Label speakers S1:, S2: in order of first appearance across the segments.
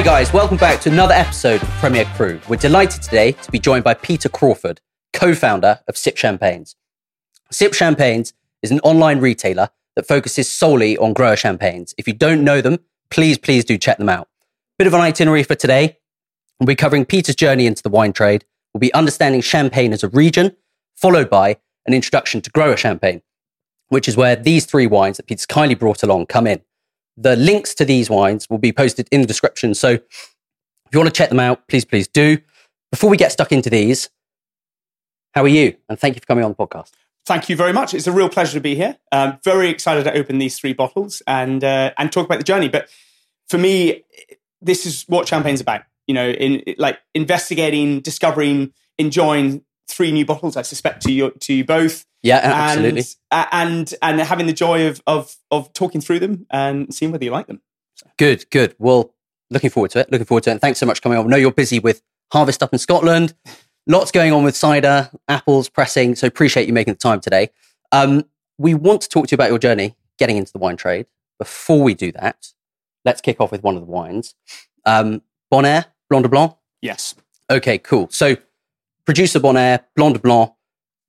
S1: Hi, guys. Welcome back to another episode of Premier Cru. We're delighted today to be joined by Peter Crawford, co founder of Sip Champagnes. Sip Champagnes is an online retailer that focuses solely on grower champagnes. If you don't know them, please, please do check them out. Bit of an itinerary for today. We'll be covering Peter's journey into the wine trade. We'll be understanding champagne as a region, followed by an introduction to grower champagne, which is where these three wines that Peter's kindly brought along come in. The links to these wines will be posted in the description. So if you want to check them out, please, please do. Before we get stuck into these, how are you? And thank you for coming on the podcast.
S2: Thank you very much. It's a real pleasure to be here. I'm very excited to open these three bottles and uh, and talk about the journey. But for me, this is what champagne's about. You know, in like investigating, discovering, enjoying three new bottles. I suspect to you to you both.
S1: Yeah, absolutely.
S2: And and, and having the joy of of of talking through them and seeing whether you like them.
S1: Good, good. Well, looking forward to it. Looking forward to it. And thanks so much for coming on. I know you're busy with harvest up in Scotland. Lots going on with cider, apples, pressing. So appreciate you making the time today. Um, we want to talk to you about your journey getting into the wine trade. Before we do that, let's kick off with one of the wines. Um, Bonnaire, Blanc de Blanc.
S2: Yes.
S1: Okay, cool. So producer Bonnaire, Blanc de Blanc.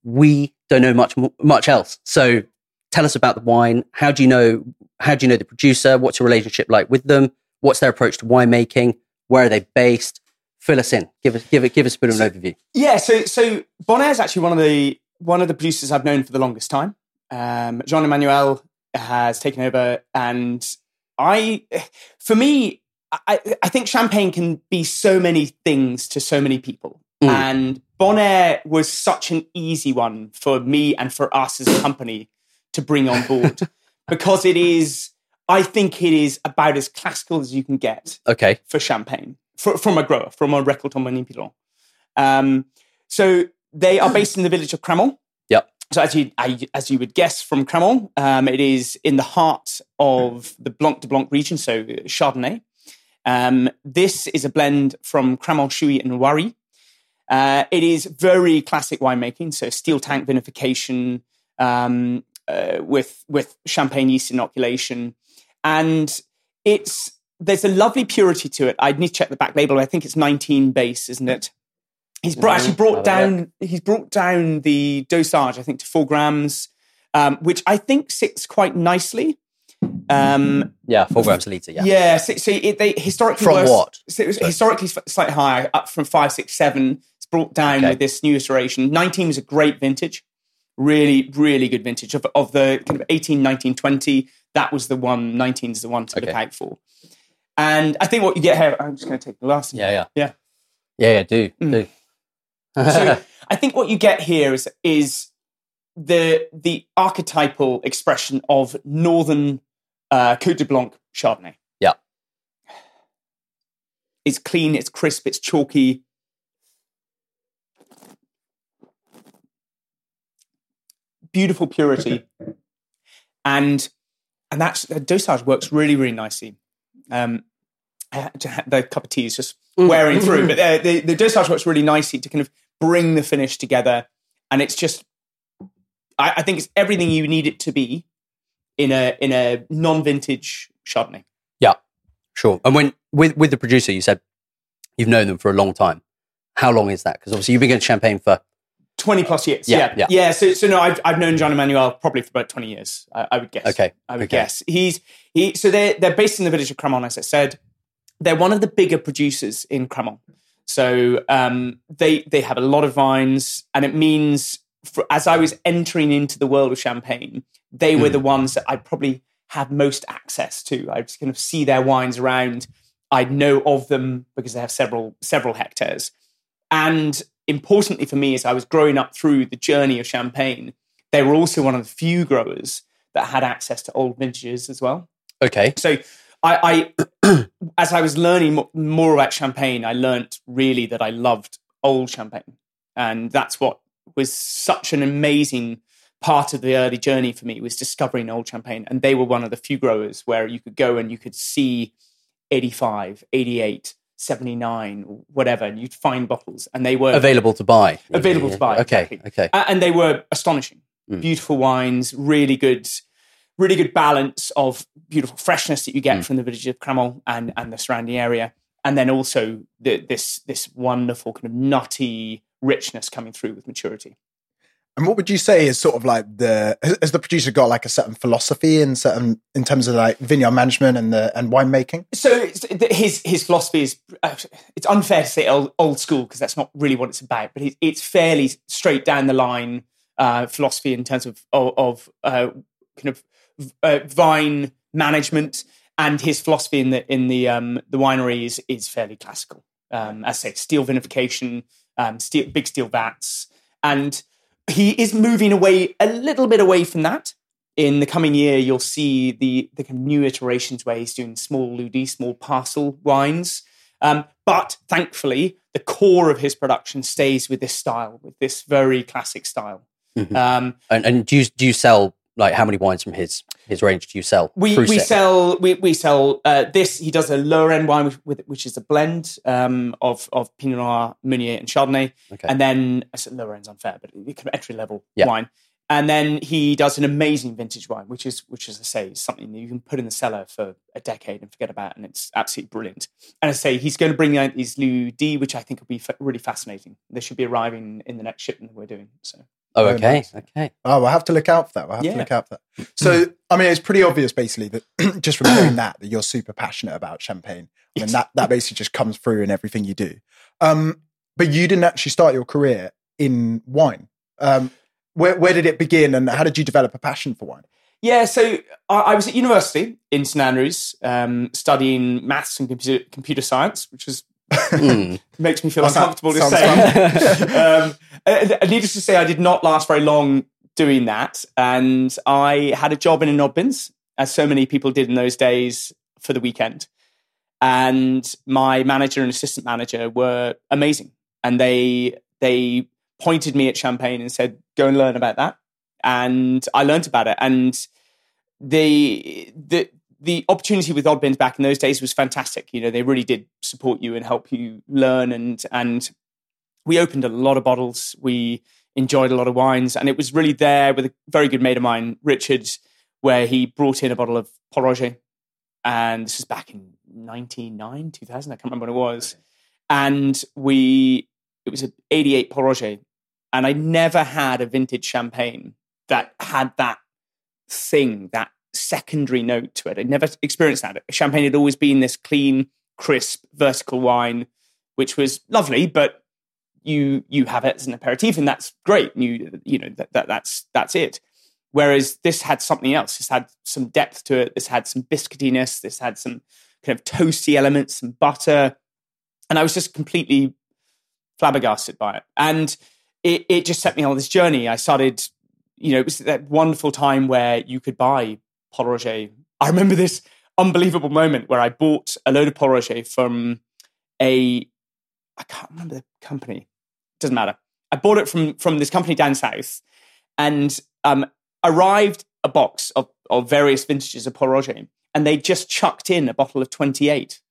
S1: We don't know much much else. So tell us about the wine. How do you know? How do you know the producer? What's your relationship like with them? What's their approach to winemaking? Where are they based? Fill us in. Give us give it give us a bit of an overview.
S2: Yeah. So so Bonnaire is actually one of the one of the producers I've known for the longest time. Um, Jean Emmanuel has taken over, and I, for me, I, I think champagne can be so many things to so many people. Mm. And Bonnaire was such an easy one for me and for us as a company to bring on board because it is, I think it is about as classical as you can get
S1: okay.
S2: for champagne for, from a grower, from a Récoltant Manipulant. Um, so they are based in the village of Cramant.
S1: Yep.
S2: So as you as you would guess from Cramant, um, it is in the heart of the Blanc de Blanc region, so Chardonnay. Um, this is a blend from Cramant, Chouilly, and Oiry. Uh, it is very classic winemaking, so steel tank vinification um, uh, with with champagne yeast inoculation, and it's there's a lovely purity to it. I need to check the back label. I think it's 19 base, isn't it? He's brought, actually brought down. He's brought down the dosage, I think, to four grams, um, which I think sits quite nicely. Um,
S1: yeah, four grams a liter. Yeah,
S2: yeah. So, so it, they historically
S1: from what?
S2: So it was historically slightly higher, up from five, six, seven brought down okay. with this new iteration. 19 was a great vintage, really, really good vintage of, of the kind of 18, 19, 20. That was the one, 19 is the one to okay. look out for. And I think what you get here, I'm just going to take the last.
S1: Yeah, yeah.
S2: Yeah.
S1: Yeah, yeah, do. Mm. do.
S2: so I think what you get here is, is the, the archetypal expression of northern uh, Cote de Blanc Chardonnay.
S1: Yeah.
S2: It's clean, it's crisp, it's chalky, beautiful purity, and and that's the dosage works really really nicely. Um, the cup of tea is just mm. wearing through, but uh, the the dosage works really nicely to kind of bring the finish together, and it's just I, I think it's everything you need it to be in a in a non vintage Chardonnay.
S1: Yeah, sure. And when with with the producer, you said you've known them for a long time. How long is that? Because obviously you've been getting champagne for
S2: 20 plus years.
S1: Yeah.
S2: Yeah.
S1: Yeah.
S2: yeah. So, so no, I've, I've known John Emmanuel probably for about 20 years. I, I would guess.
S1: Okay.
S2: I would
S1: okay.
S2: guess. He's, he, so they're, they're based in the village of Cramant, as I said. They're one of the bigger producers in Cramant. So, um, they, they have a lot of vines and it means for, as I was entering into the world of champagne, they were mm. the ones that I probably had most access to. I just kind of see their wines around. I know of them because they have several, several hectares. And importantly for me, as I was growing up through the journey of champagne, they were also one of the few growers that had access to old vintages as well.
S1: Okay.
S2: So I, I as I was learning more about champagne, I learned really that I loved old champagne. And that's what was such an amazing part of the early journey for me was discovering old champagne. And they were one of the few growers where you could go and you could see 85, 88, 79 or whatever and you'd find bottles and they were
S1: available to buy
S2: available yeah, to buy
S1: okay
S2: exactly.
S1: okay
S2: and they were astonishing mm. beautiful wines really good really good balance of beautiful freshness that you get mm. from the village of Cramant and and the surrounding area and then also the, this this wonderful kind of nutty richness coming through with maturity.
S3: And what would you say is sort of like the has the producer got like a certain philosophy in certain in terms of like vineyard management and the and winemaking?
S2: So his his philosophy is uh, it's unfair to say old, old school because that's not really what it's about, but it's fairly straight down the line uh, philosophy in terms of of, of uh, kind of uh, vine management, and his philosophy in the in the um, the winery is is fairly classical. Um, as I say, steel vinification, um, steel, big steel vats, and he is moving away a little bit away from that. In the coming year, you'll see the the new iterations where he's doing small lieux-dits, small parcel wines. Um, but thankfully, the core of his production stays with this style, with this very classic style.
S1: Mm-hmm. Um, and, and do you do you sell like how many wines from his his range do you sell?
S2: We we sell we we sell uh, this. He does a lower end wine with, which is a blend um, of of Pinot Noir, Meunier, and Chardonnay, okay. and then I said lower end's unfair, but entry level yeah. wine. And then he does an amazing vintage wine, which is which, as I say, is something that you can put in the cellar for a decade and forget about, and it's absolutely brilliant. And I say he's going to bring out these lieux-dits, which I think will be f- really fascinating. They should be arriving in the next shipment that we're doing. So
S1: Oh, okay, okay.
S3: Oh, we'll have to look out for that. We'll have yeah. to look out for that. So, I mean, it's pretty obvious, basically, that just from hearing that, that you're super passionate about champagne. I mean, that that basically just comes through in everything you do. Um, but you didn't actually start your career in wine. Um, where where did it begin, and how did you develop a passion for wine?
S2: Yeah, so I, I was at university in St Andrews, um, studying maths and computer, computer science, which was mm. makes me feel uncomfortable to say. um, needless to say, I did not last very long doing that, and I had a job in an Oddbins, as so many people did in those days for the weekend. And my manager and assistant manager were amazing, and they they pointed me at champagne and said, "Go and learn about that." And I learned about it, and the the the opportunity with Oddbins back in those days was fantastic. You know, they really did support you and help you learn and and we opened a lot of bottles. We enjoyed a lot of wines, and it was really there with a very good mate of mine, Richard, where he brought in a bottle of Pol Roger, and this was back in '99, 2000. I can't remember when it was, and we it was an '88 Pol Roger, and I never had a vintage champagne that had that thing, that secondary note to it. I'd never experienced that. Champagne had always been this clean, crisp, vertical wine, which was lovely, but you you have it as an aperitif, and that's great. You you know that, that that's that's it. Whereas this had something else. This had some depth to it. This had some biscuitiness. This had some kind of toasty elements, some butter, and I was just completely flabbergasted by it. And it, it just set me on this journey. I started, you know, it was that wonderful time where you could buy Pol Roger. I remember this unbelievable moment where I bought a load of Pol Roger from a, I can't remember the company. Doesn't matter. I bought it from from this company down south, and um, arrived a box of, of various vintages of Pol Roger, and they just chucked in a bottle of twenty eight.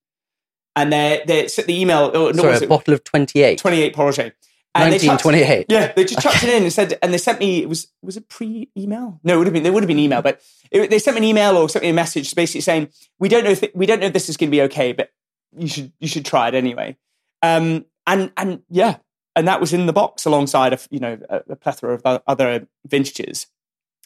S2: And they they sent the email.
S1: Oh, Sorry, a bottle of twenty eight.
S2: Twenty eight Pol Roger.
S1: 1928.
S2: yeah, they just chucked it in and said, and they sent me. It was was it pre-email? No, it would have been. There would have been email, but it, they sent me an email or sent me a message, basically saying, "We don't know if we don't know if this is going to be okay, but you should you should try it anyway." Um, and and yeah, and that was in the box alongside of you know a, a plethora of other vintages,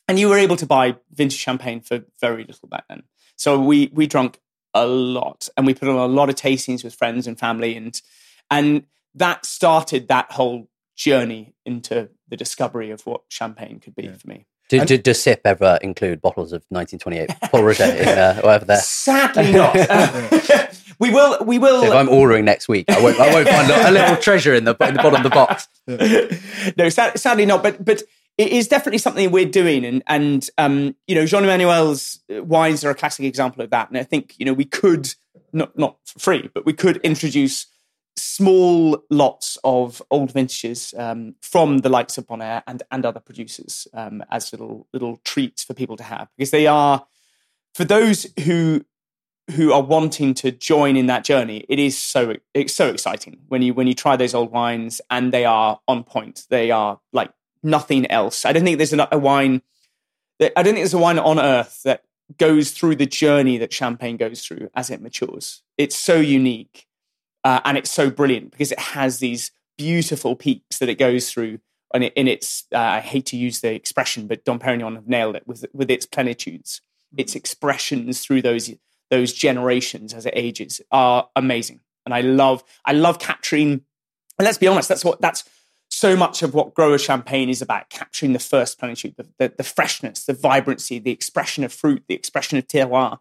S2: and you were able to buy vintage champagne for very little back then. So we we drank a lot, and we put on a lot of tastings with friends and family, and and that started that whole journey into the discovery of what champagne could be yeah. for me.
S1: Did, did, does SIP ever include bottles of 1928 Pol Roger in uh, whatever there?
S2: Sadly not. Uh, we will. We will.
S1: So if I'm ordering next week, I won't. I won't find a little treasure in the in the bottom of the box.
S2: no, sad, sadly not. But but it is definitely something we're doing, and and um, you know, Jean Emmanuel's wines are a classic example of that. And I think you know we could not not for free, but we could introduce small lots of old vintages um, from the likes of Bonnaire and, and other producers um, as little little treats for people to have. Because they are for those who who are wanting to join in that journey it is so it's so exciting when you when you try those old wines and they are on point. They are like nothing else. I don't think there's a wine that i don't think there's a wine on earth that goes through the journey that champagne goes through as it matures. It's so unique uh, and it's so brilliant because it has these beautiful peaks that it goes through. And it, in its, uh, I hate to use the expression, but Dom Perignon have nailed it with with its plenitudes, its expressions through those those generations as it ages are amazing. And I love I love capturing. And let's be honest, that's what that's so much of what grower champagne is about capturing the first plenitude, the, the, the, freshness, the vibrancy, the expression of fruit, the expression of terroir.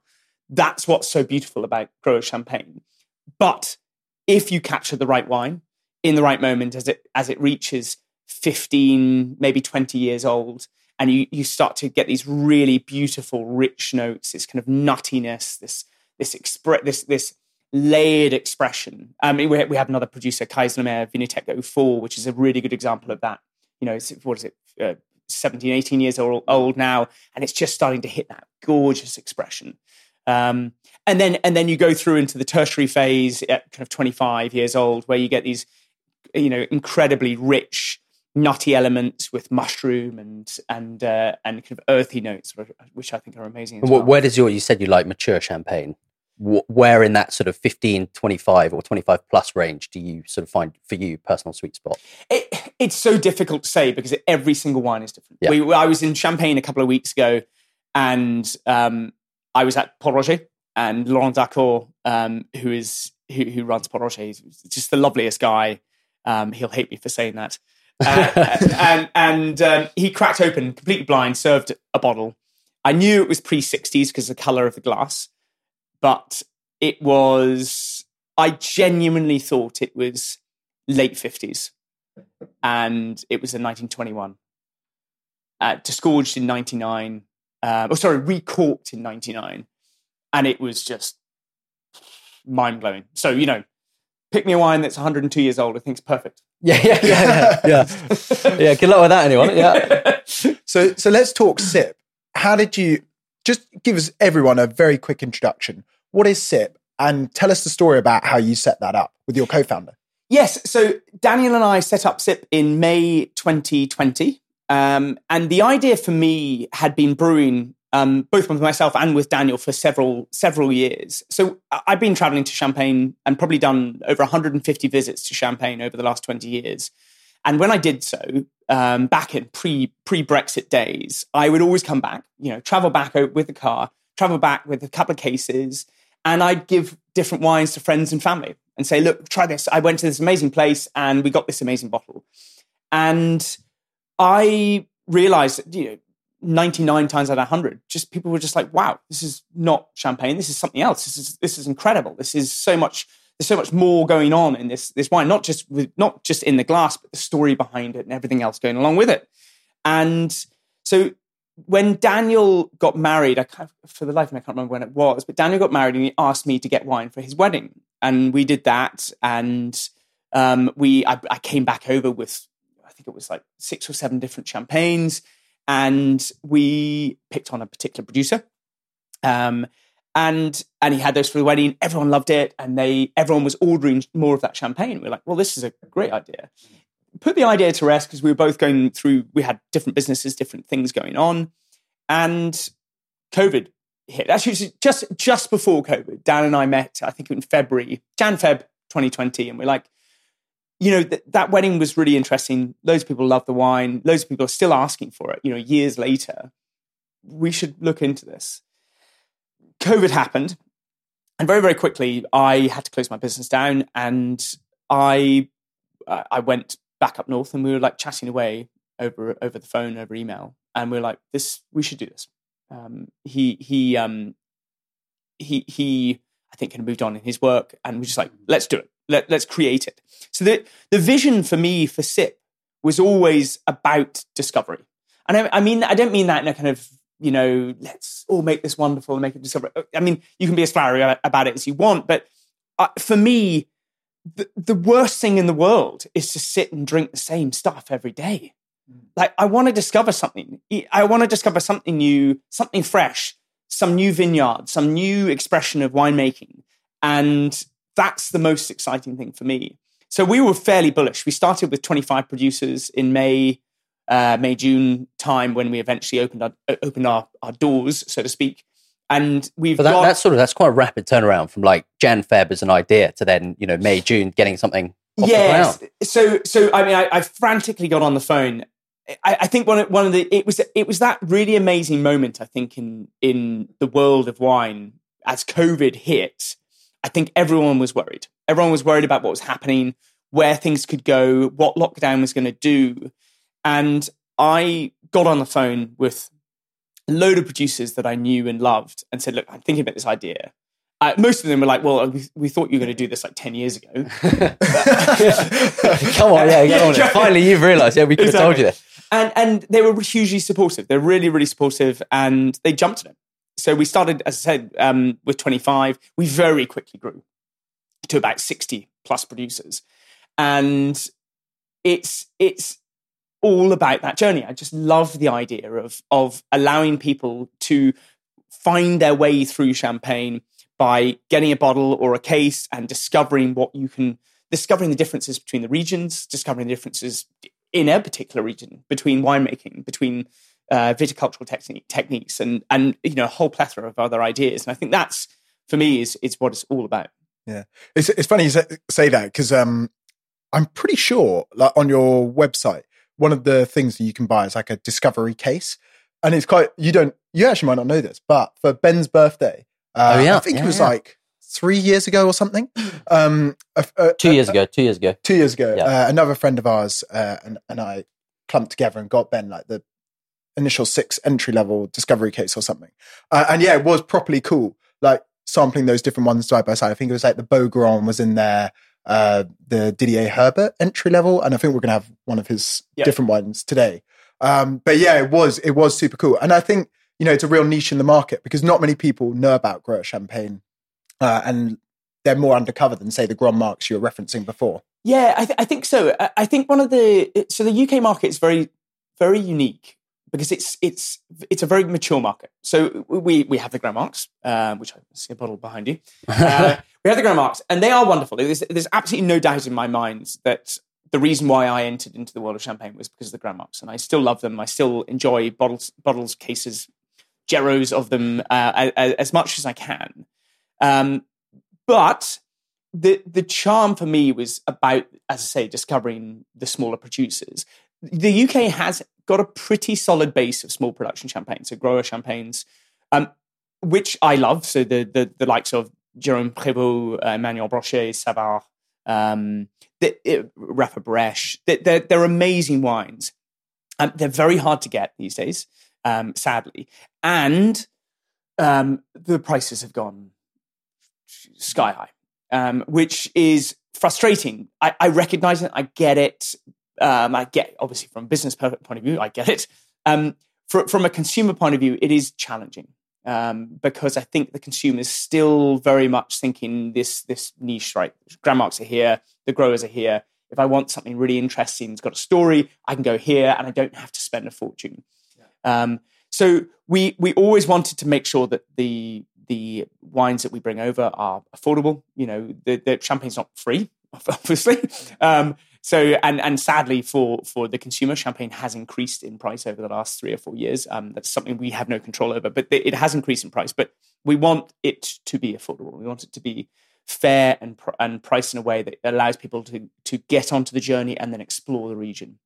S2: That's what's so beautiful about grower champagne. But if you capture the right wine in the right moment as it as it reaches 15, maybe 20 years old, and you, you start to get these really beautiful, rich notes, this kind of nuttiness, this this express this this layered expression. I mean, we, we have another producer, Caillez-Lemaire Vinothèque 04, which is a really good example of that. You know, what is it, uh, 17, 18 years old, old now, and it's just starting to hit that gorgeous expression. Um, and then and then you go through into the tertiary phase at kind of 25 years old, where you get these, you know, incredibly rich, nutty elements with mushroom and and uh, and kind of earthy notes, which I think are amazing.
S1: Well. Where does your you said you like mature champagne? where in that sort of 15 25 or 25 plus range do you sort of find for you personal sweet spot
S2: it, it's so difficult to say because every single wine is different yeah. we, i was in champagne a couple of weeks ago and um, i was at Pol Roger and laurent d'Harcourt um, who is who, who runs Pol Roger he's just the loveliest guy. Um, he'll hate me for saying that. Uh, and and um, he cracked open completely blind served a bottle. I knew it was pre-60s because of the color of the glass but it was, I genuinely thought it was late 50s and it was in 1921. Uh, disgorged in 99, uh, oh, sorry, recorked in 99. And it was just mind blowing. So, you know, pick me a wine that's 102 years old. I think it's perfect.
S1: Yeah, yeah, yeah, yeah. yeah. yeah, good luck with that, anyone. Yeah.
S3: so, so let's talk sip. How did you just give us everyone a very quick introduction? What is SIP? And tell us the story about how you set that up with your co founder.
S2: Yes. So Daniel and I set up SIP in May 2020. Um, and the idea for me had been brewing um, both with myself and with Daniel for several several years. So I've been traveling to Champagne and probably done over 150 visits to Champagne over the last 20 years. And when I did so, um, back in pre pre Brexit days, I would always come back, you know, travel back with the car, travel back with a couple of cases, and I'd give different wines to friends and family and say, look, try this. I went to this amazing place and we got this amazing bottle. And I realized you know, 99 times out of 100, just people were just like, wow, this is not champagne. This is something else. This is, this is incredible. This is so much, there's so much more going on in this, this wine, not just with, not just in the glass, but the story behind it and everything else going along with it. And so when Daniel got married, I kind of, for the life of me, I can't remember when it was, but Daniel got married and he asked me to get wine for his wedding. And we did that. And um, we, I, I, came back over with, I think it was like six or seven different champagnes. And we picked on a particular producer. Um, and and he had those for the wedding. Everyone loved it, and they everyone was ordering more of that champagne. We we're like, well, this is a great idea put the idea to rest because we were both going through, we had different businesses, different things going on. And COVID hit. Actually, just just before COVID, Dan and I met, I think in February, Jan Feb 2020. And we're like, you know, th- that wedding was really interesting. Loads of people love the wine. Loads of people are still asking for it, you know, years later. We should look into this. COVID happened. And very, very quickly, I had to close my business down and I I went back up north and we were like chatting away over over the phone over email and we are like this we should do this um, he he um he he i think had moved on in his work and we're just like let's do it Let, let's create it so the the vision for me for sip was always about discovery and I, I mean i don't mean that in a kind of you know let's all make this wonderful and make it discovery i mean you can be as flowery about it as you want but uh, for me the, the worst thing in the world is to sit and drink the same stuff every day. Mm. Like, I want to discover something. I want to discover something new, something fresh, some new vineyard, some new expression of winemaking. And that's the most exciting thing for me. So we were fairly bullish. We started with 25 producers in May, uh, May, June time when we eventually opened our, opened our, our doors, so to speak. and we've
S1: that,
S2: got
S1: that's sort of that's quite a rapid turnaround from like Jan Feb as an idea to then you know May June getting something
S2: yes. So so I mean I, I frantically got on the phone. I, I think one of, one of the it was it was that really amazing moment I think in in the world of wine as COVID hit. I think everyone was worried. Everyone was worried about what was happening, where things could go, what lockdown was going to do, and I got on the phone with a load of producers that I knew and loved and said, "Look, I'm thinking about this idea." Uh, most of them were like, "Well, we, we thought you were going to do this like ten years ago."
S1: Come on, yeah,
S2: Yeah,
S1: on. Finally, you've realised. Yeah, we could have told you this.
S2: and and they were hugely supportive. They're really really supportive, and they jumped at it. So we started, as I said, um, with 25. We very quickly grew to about 60 plus producers, and it's it's all about that journey. I just love the idea of of allowing people to find their way through champagne by getting a bottle or a case and discovering what you can discovering the differences between the regions, discovering the differences in a particular region between winemaking, between uh, viticultural technique, techniques, and and you know a whole plethora of other ideas. And I think that's for me is is what it's all about.
S3: Yeah, it's it's funny you say, say that because um, I'm pretty sure like on your website, one of the things that you can buy is like a discovery case, and it's quite you don't you actually might not know this, but for Ben's birthday, uh,
S1: Oh, yeah.
S3: I think
S1: Yeah,
S3: it was
S1: yeah.
S3: like three years ago or something. Um, a- a-
S1: Two
S3: a-
S1: years ago. Two years ago.
S3: two years ago,
S1: Yeah.
S3: uh, another friend of ours uh, and, and I clumped together and got Ben like the initial six entry level discovery case or something. Uh, and yeah, it was properly cool, like sampling those different ones side by side. I think it was like the Beaugrand was in there, uh, the Didier Herbert entry level, and I think we're gonna have one of his different ones today. Um, but yeah, it was it was super cool, and I think you know it's a real niche in the market because not many people know about Grower Champagne, uh, and they're more undercover than say the Grandes Marques you were referencing before.
S2: Yeah, I, th- I think so. I, I think one of the so the UK market is very very unique because it's it's it's a very mature market. So we we have the Grandes Marques, uh, which I see a bottle behind you. Uh, we have the Grandes Marques, and they are wonderful. There's, there's absolutely no doubt in my mind that the reason why I entered into the world of champagne was because of the Grandes Marques, and I still love them. I still enjoy bottles, bottles, cases, gerros of them uh, as, as much as I can. Um, but the the charm for me was about, as I say, discovering the smaller producers. The UK has got a pretty solid base of small production champagnes, so grower champagnes, um, which I love. So the the, the likes of Jerome Prévost, uh, Emmanuel Brochet, Savard, um, the, Bérêche. They, they're, they're amazing wines. Um, they're very hard to get these days, um, sadly, and um, the prices have gone sky high, um, which is frustrating. I, I recognize it. I get it. Um, I get obviously from a business point of view, I get it. Um, fr- from a consumer point of view, it is challenging um, because I think the consumer is still very much thinking this this niche. Right, Grandes Marques are here, the growers are here. If I want something really interesting, it's got a story, I can go here, and I don't have to spend a fortune. Um, so we we always wanted to make sure that the the wines that we bring over are affordable. You know, the, the champagne's not free, obviously. Um, so and and sadly for for the consumer, champagne has increased in price over the last three or four years. Um, that's something we have no control over, but it has increased in price. But we want it to be affordable. We want it to be fair and pr- and priced in a way that allows people to to get onto the journey and then explore the region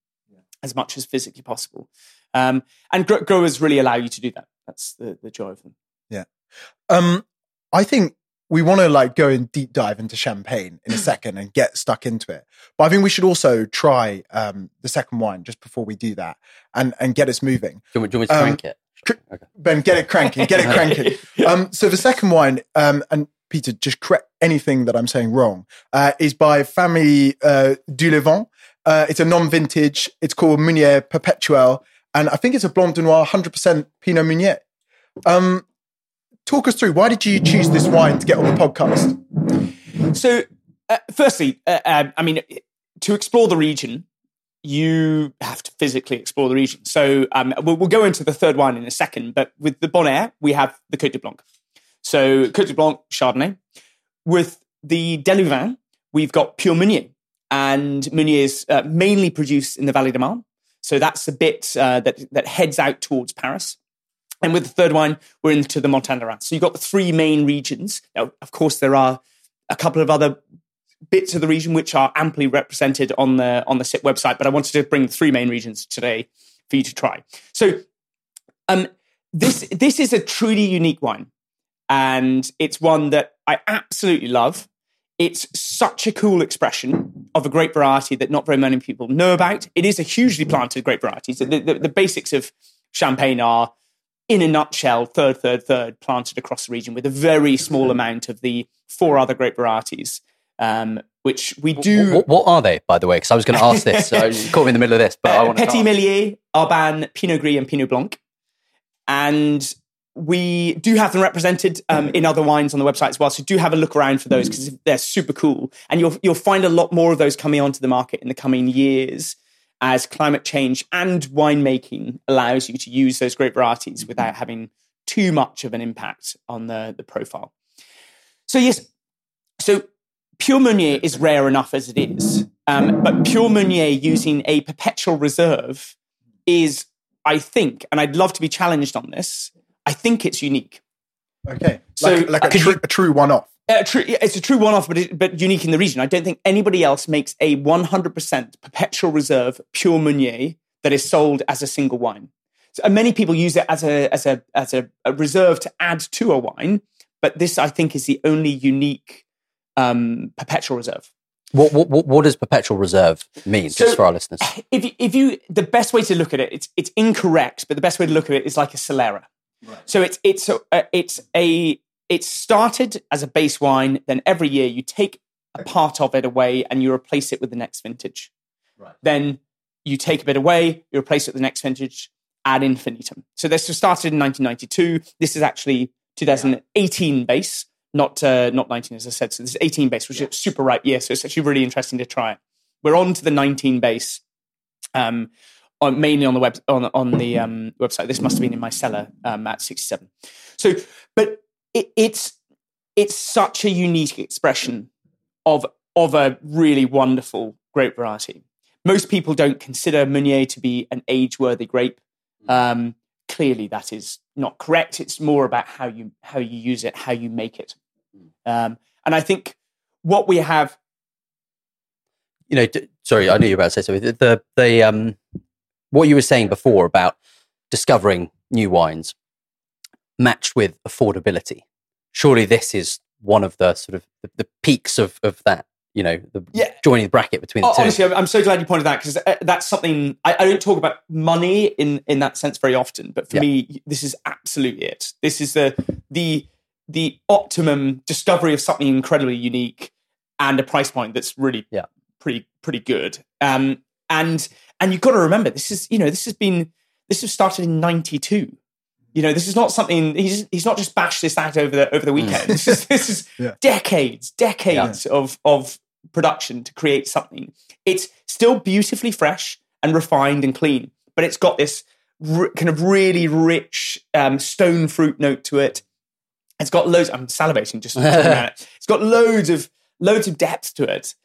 S2: as much as physically possible. Um, and gr- growers really allow you to do that. That's the the joy of them. Yeah.
S3: Um, I think we want to like go and deep dive into champagne in a second and get stuck into it. But I think we should also try um, the second wine just before we do that and and get us moving.
S1: Do you, want- do you want to
S3: Um,
S1: crank it?
S3: cr-
S1: Okay.
S3: Ben, get it cranking, get it cranking. Um, so the second wine, um, and Peter, just correct anything that I'm saying wrong, uh, is by Family uh, Delouvin. Uh, it's a non-vintage. It's called Meunier Perpetuel, and I think it's a Blanc de Noir, 100% Pinot Meunier. Um, talk us through why did you choose this wine to get on the podcast?
S2: So, uh, firstly, uh, um, I mean, to explore the region, you have to physically explore the region. So, um, we'll, we'll go into the third wine in a second, but with the Bonnaire, we have the Côte de Blanc. So, Côte de Blanc Chardonnay. With the Delouvin, we've got Pure Meunier, and Meunier is uh, mainly produced in the Vallée de Marne. So, that's the bit uh, that, that heads out towards Paris. And with the third wine, we're into the Montagne So you've got the three main regions. Now, of course, there are a couple of other bits of the region which are amply represented on the on the SIP website, but I wanted to bring the three main regions today for you to try. So, um, this this is a truly unique wine, and it's one that I absolutely love. It's such a cool expression of a great variety that not very many people know about. It is a hugely planted grape variety. So the, the, the basics of Champagne are in a nutshell, third, third, third, planted across the region with a very small amount of the four other grape varieties, um, which we do.
S1: What, what, are they, by the way? Because I was going to ask this. so you caught me in the middle of this, but uh, I want to.
S2: Petit Meslier, Arbane, Pinot Gris, and Pinot Blanc. And we do have them represented um, in other wines on the website as well. So do have a look around for those because they're super cool. And you'll, you'll find a lot more of those coming onto the market in the coming years as climate change and winemaking allows you to use those grape varieties without having too much of an impact on the, the profile. So, yes, so Pure Meunier is rare enough as it is, um, but Pure Meunier using a perpetual reserve is, I think, and I'd love to be challenged on this, I think it's unique.
S3: Okay. So, like, like a, tr- you, a true one off.
S2: Uh, true, it's a true one-off, but it, but unique in the region. I don't think anybody else makes a 100% perpetual reserve pure Meunier that is sold as a single wine. So, and many people use it as a as a as a, a, reserve to add to a wine, but this I think is the only unique um, perpetual reserve.
S1: What, what what does perpetual reserve mean, so just for our listeners?
S2: If you, if you the best way to look at it, it's it's incorrect, but the best way to look at it is like a Solera. Right. So it's it's a, it's a it started as a base wine, then every year you take a part of it away and you replace it with the next vintage. Right. Then you take a bit away, you replace it with the next vintage ad infinitum. So this was started in 1992. This is actually 2018 base, not uh, not 19 as I said. So this is 18 base, which yeah. is super ripe year. So it's actually really interesting to try it. We're on to the 19 base. Um, on, mainly on the web on on the um, website. This must have been in my cellar um, at 67. So, but it, it's it's such a unique expression of of a really wonderful grape variety. Most people don't consider Meunier to be an age-worthy grape. Um, clearly, that is not correct. It's more about how you how you use it, how you make it. Um, and I think what we have,
S1: you know, d- sorry, I knew you were about to say something. The, the, the um, what you were saying before about discovering new wines matched with affordability. Surely this is one of the sort of the, the peaks of, of that, you know, the yeah. joining the bracket between the oh,
S2: two. Honestly, I'm so glad you pointed that because uh, that's something I, I, don't talk about money in, in that sense very often, but for yeah. me, this is absolutely it. This is the, the, the optimum discovery of something incredibly unique and a price point that's really yeah. pretty, pretty good. Um, and, and you've got to remember, this is, you know, this has been, this was started in 92 you know, this is not something he's he's not just bashed this out over the over the mm. weekend. this is, this is yeah. decades, decades yeah. of of production to create something. It's still beautifully fresh and refined and clean, but it's got this r- kind of really rich um, stone fruit note to it. It's got loads. I'm salivating just talking about it. It's got loads of loads of depth to it,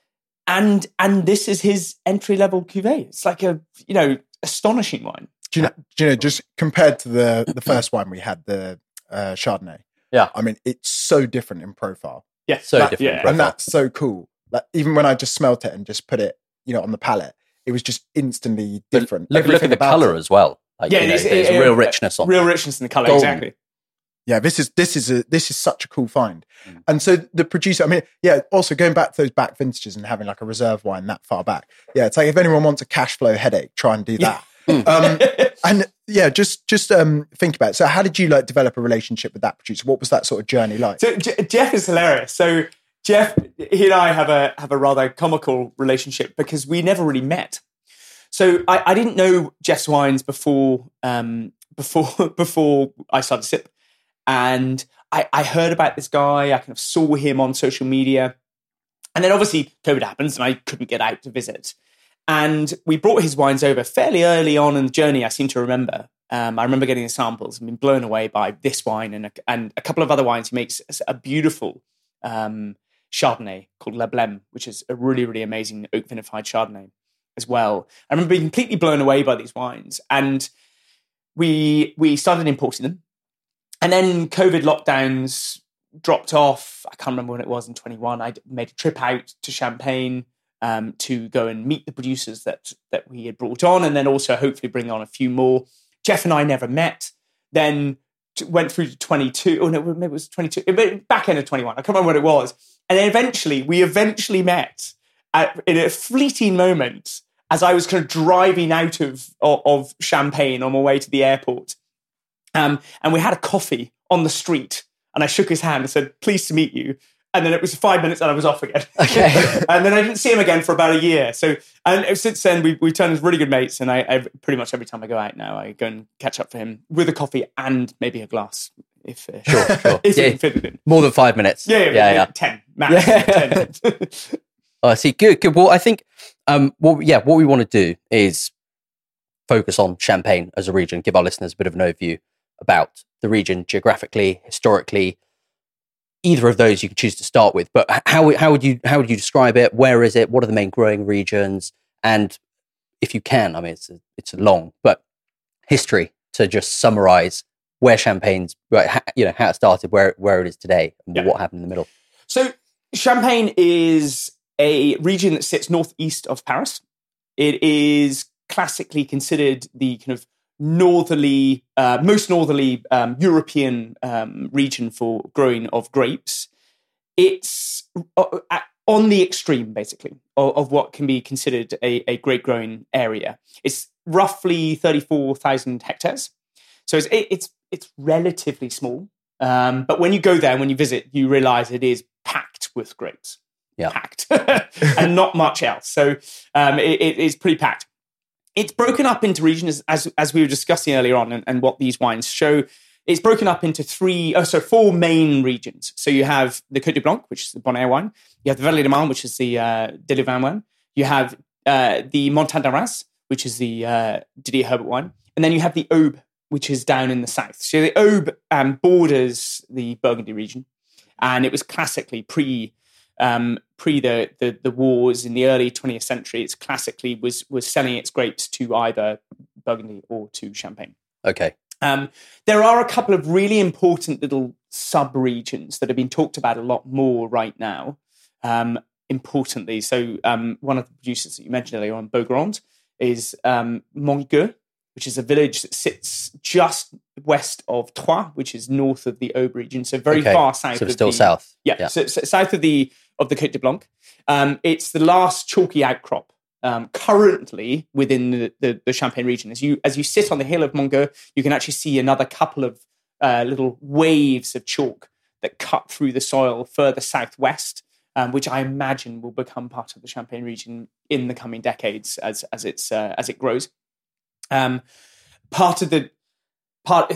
S2: and and this is his entry level cuvee. It's like a you know astonishing wine.
S3: Do you know? Do you know? Just compared to the the first one we had, the uh, Chardonnay.
S1: Yeah,
S3: I mean, it's so different in profile.
S2: Yeah,
S1: so that, different,
S3: yeah. and that's so cool. Like even when I just smelt it and just put it, you know, on the palate, it was just instantly different.
S1: Look, look at the color it. as well. Like, yeah, you know, there's it, real richness on
S2: real richness in the color. Exactly.
S3: Yeah, this is this is a this is such a cool find. Mm. And so the producer, I mean, yeah, also going back to those back vintages and having like a reserve wine that far back. Yeah, it's like if anyone wants a cash flow headache, try and do that. Mm. Um, and yeah, just just um, think about it. So, how did you like develop a relationship with that producer? What was that sort of journey like?
S2: So, J- Jeff is hilarious. So, Jeff, he and I have a have a rather comical relationship because we never really met. So, I, I didn't know Jeff wines before um, before before I started Sip, and I, I heard about this guy. I kind of saw him on social media, and then obviously COVID happens, and I couldn't get out to visit. And we brought his wines over fairly early on in the journey, I seem to remember. Um, I remember getting the samples and being blown away by this wine and a, and a couple of other wines. He makes a beautiful um, Chardonnay called Le Blême, which is a really, really amazing oak vinified Chardonnay as well. I remember being completely blown away by these wines. And we we started importing them, and then COVID lockdowns dropped off. I can't remember when it was in 21. I made a trip out to Champagne um, to go and meet the producers that that we had brought on, and then also hopefully bring on a few more. Jeff and I never met. Then went through to 22. Oh no, maybe it was 22. Back end of 21. I can't remember what it was. And then eventually, we eventually met at, in a fleeting moment as I was kind of driving out of, of, of Champagne on my way to the airport. Um, and we had a coffee on the street. And I shook his hand and said, Pleased to meet you. And then it was five minutes and I was off again.
S1: Okay.
S2: and then I didn't see him again for about a year. So, and since then, we, we turned as really good mates. And I, I pretty much every time I go out now, I go and catch up for him with a coffee and maybe a glass. If, uh,
S1: Sure, sure.
S2: if
S1: Yeah.
S2: it can fit it in.
S1: More than five minutes.
S2: Yeah, yeah,
S1: yeah. yeah.
S2: 10, max.
S1: Yeah.
S2: 10.
S1: Oh, I see. Good, good. Well, I think, um, what yeah, what we want to do is focus on Champagne as a region, give our listeners a bit of an overview about the region geographically, historically. Either of those you can choose to start with, but how how would you how would you describe it? Where is it? What are the main growing regions? And if you can, I mean, it's a, it's a long, but history to just summarize where Champagne's, right, you know, how it started, where where it is today, and
S2: Yeah.
S1: what happened in the middle.
S2: So, Champagne is a region that sits northeast of Paris. It is classically considered the kind of northerly, uh, most northerly um, European um, region for growing of grapes. It's uh, on the extreme, basically, of, of what can be considered a, a grape growing area. It's roughly 34,000 hectares. So it's, it, it's, it's relatively small. Um, but when you go there, when you visit, you realize it is packed with grapes.
S1: Yeah.
S2: Packed. and not much else. So um, it, it is pretty packed. It's broken up into regions, as, as we were discussing earlier on, and, and what these wines show. It's broken up into three, oh, so four main regions. So you have the Côte de Blanc, which is the Bonnaire wine. You have the Vallée de Marne, which is the uh, Delouvin wine. You have uh, the Montagne de Reims, which is the uh, Didier Herbert wine. And then you have the Aube, which is down in the south. So the Aube um, borders the Burgundy region. And it was classically pre um, pre the, the the wars in the early 20th century. It's classically was was selling its grapes to either Burgundy or to Champagne.
S1: Okay.
S2: Um, there are a couple of really important little sub regions that have been talked about a lot more right now. Um, importantly, so um, one of the producers that you mentioned earlier on, Beaugrand, is um, Montgueux, which is a village that sits just west of Troyes, which is north of the Aube region, so very
S1: Okay.
S2: far south.
S1: So
S2: of
S1: still
S2: the,
S1: south.
S2: yeah,
S1: Yeah.
S2: So, so south of the of the Côte de Blanc. Um, it's the last chalky outcrop um, currently within the, the, the Champagne region. As you as you sit on the hill of Montgueux, you can actually see another couple of uh, little waves of chalk that cut through the soil further southwest, um, which I imagine will become part of the Champagne region in the coming decades as as it's uh, as it grows. Um, part of the part,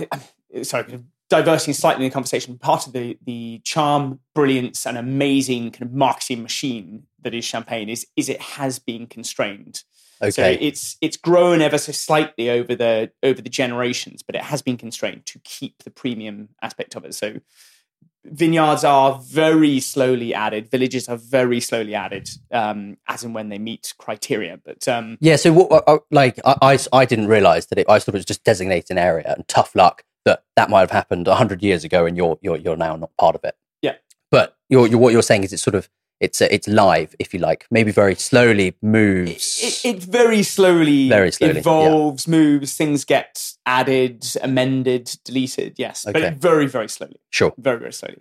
S2: sorry, diverting slightly in the conversation. Part of the the charm, brilliance, and amazing kind of marketing machine that is Champagne is is it has been constrained.
S1: Okay.
S2: So it's it's grown ever so slightly over the over the generations, but it has been constrained to keep the premium aspect of it. So vineyards are very slowly added, villages are very slowly added, um, as and when they meet criteria. But um,
S1: Yeah, so what, uh, like I, I, I didn't realize that it, I thought it was just designate an area and tough luck that that might have happened hundred years ago and you're you're you're now not part of it.
S2: Yeah.
S1: but you're, you're what you're saying is it's sort of it's uh, it's live if you like, maybe very slowly moves.
S2: it, it very slowly,
S1: Very slowly, yeah.
S2: evolves, moves, things get added, amended, deleted. Yes, but
S1: Okay.
S2: it very, very slowly.
S1: sure.
S2: very very slowly.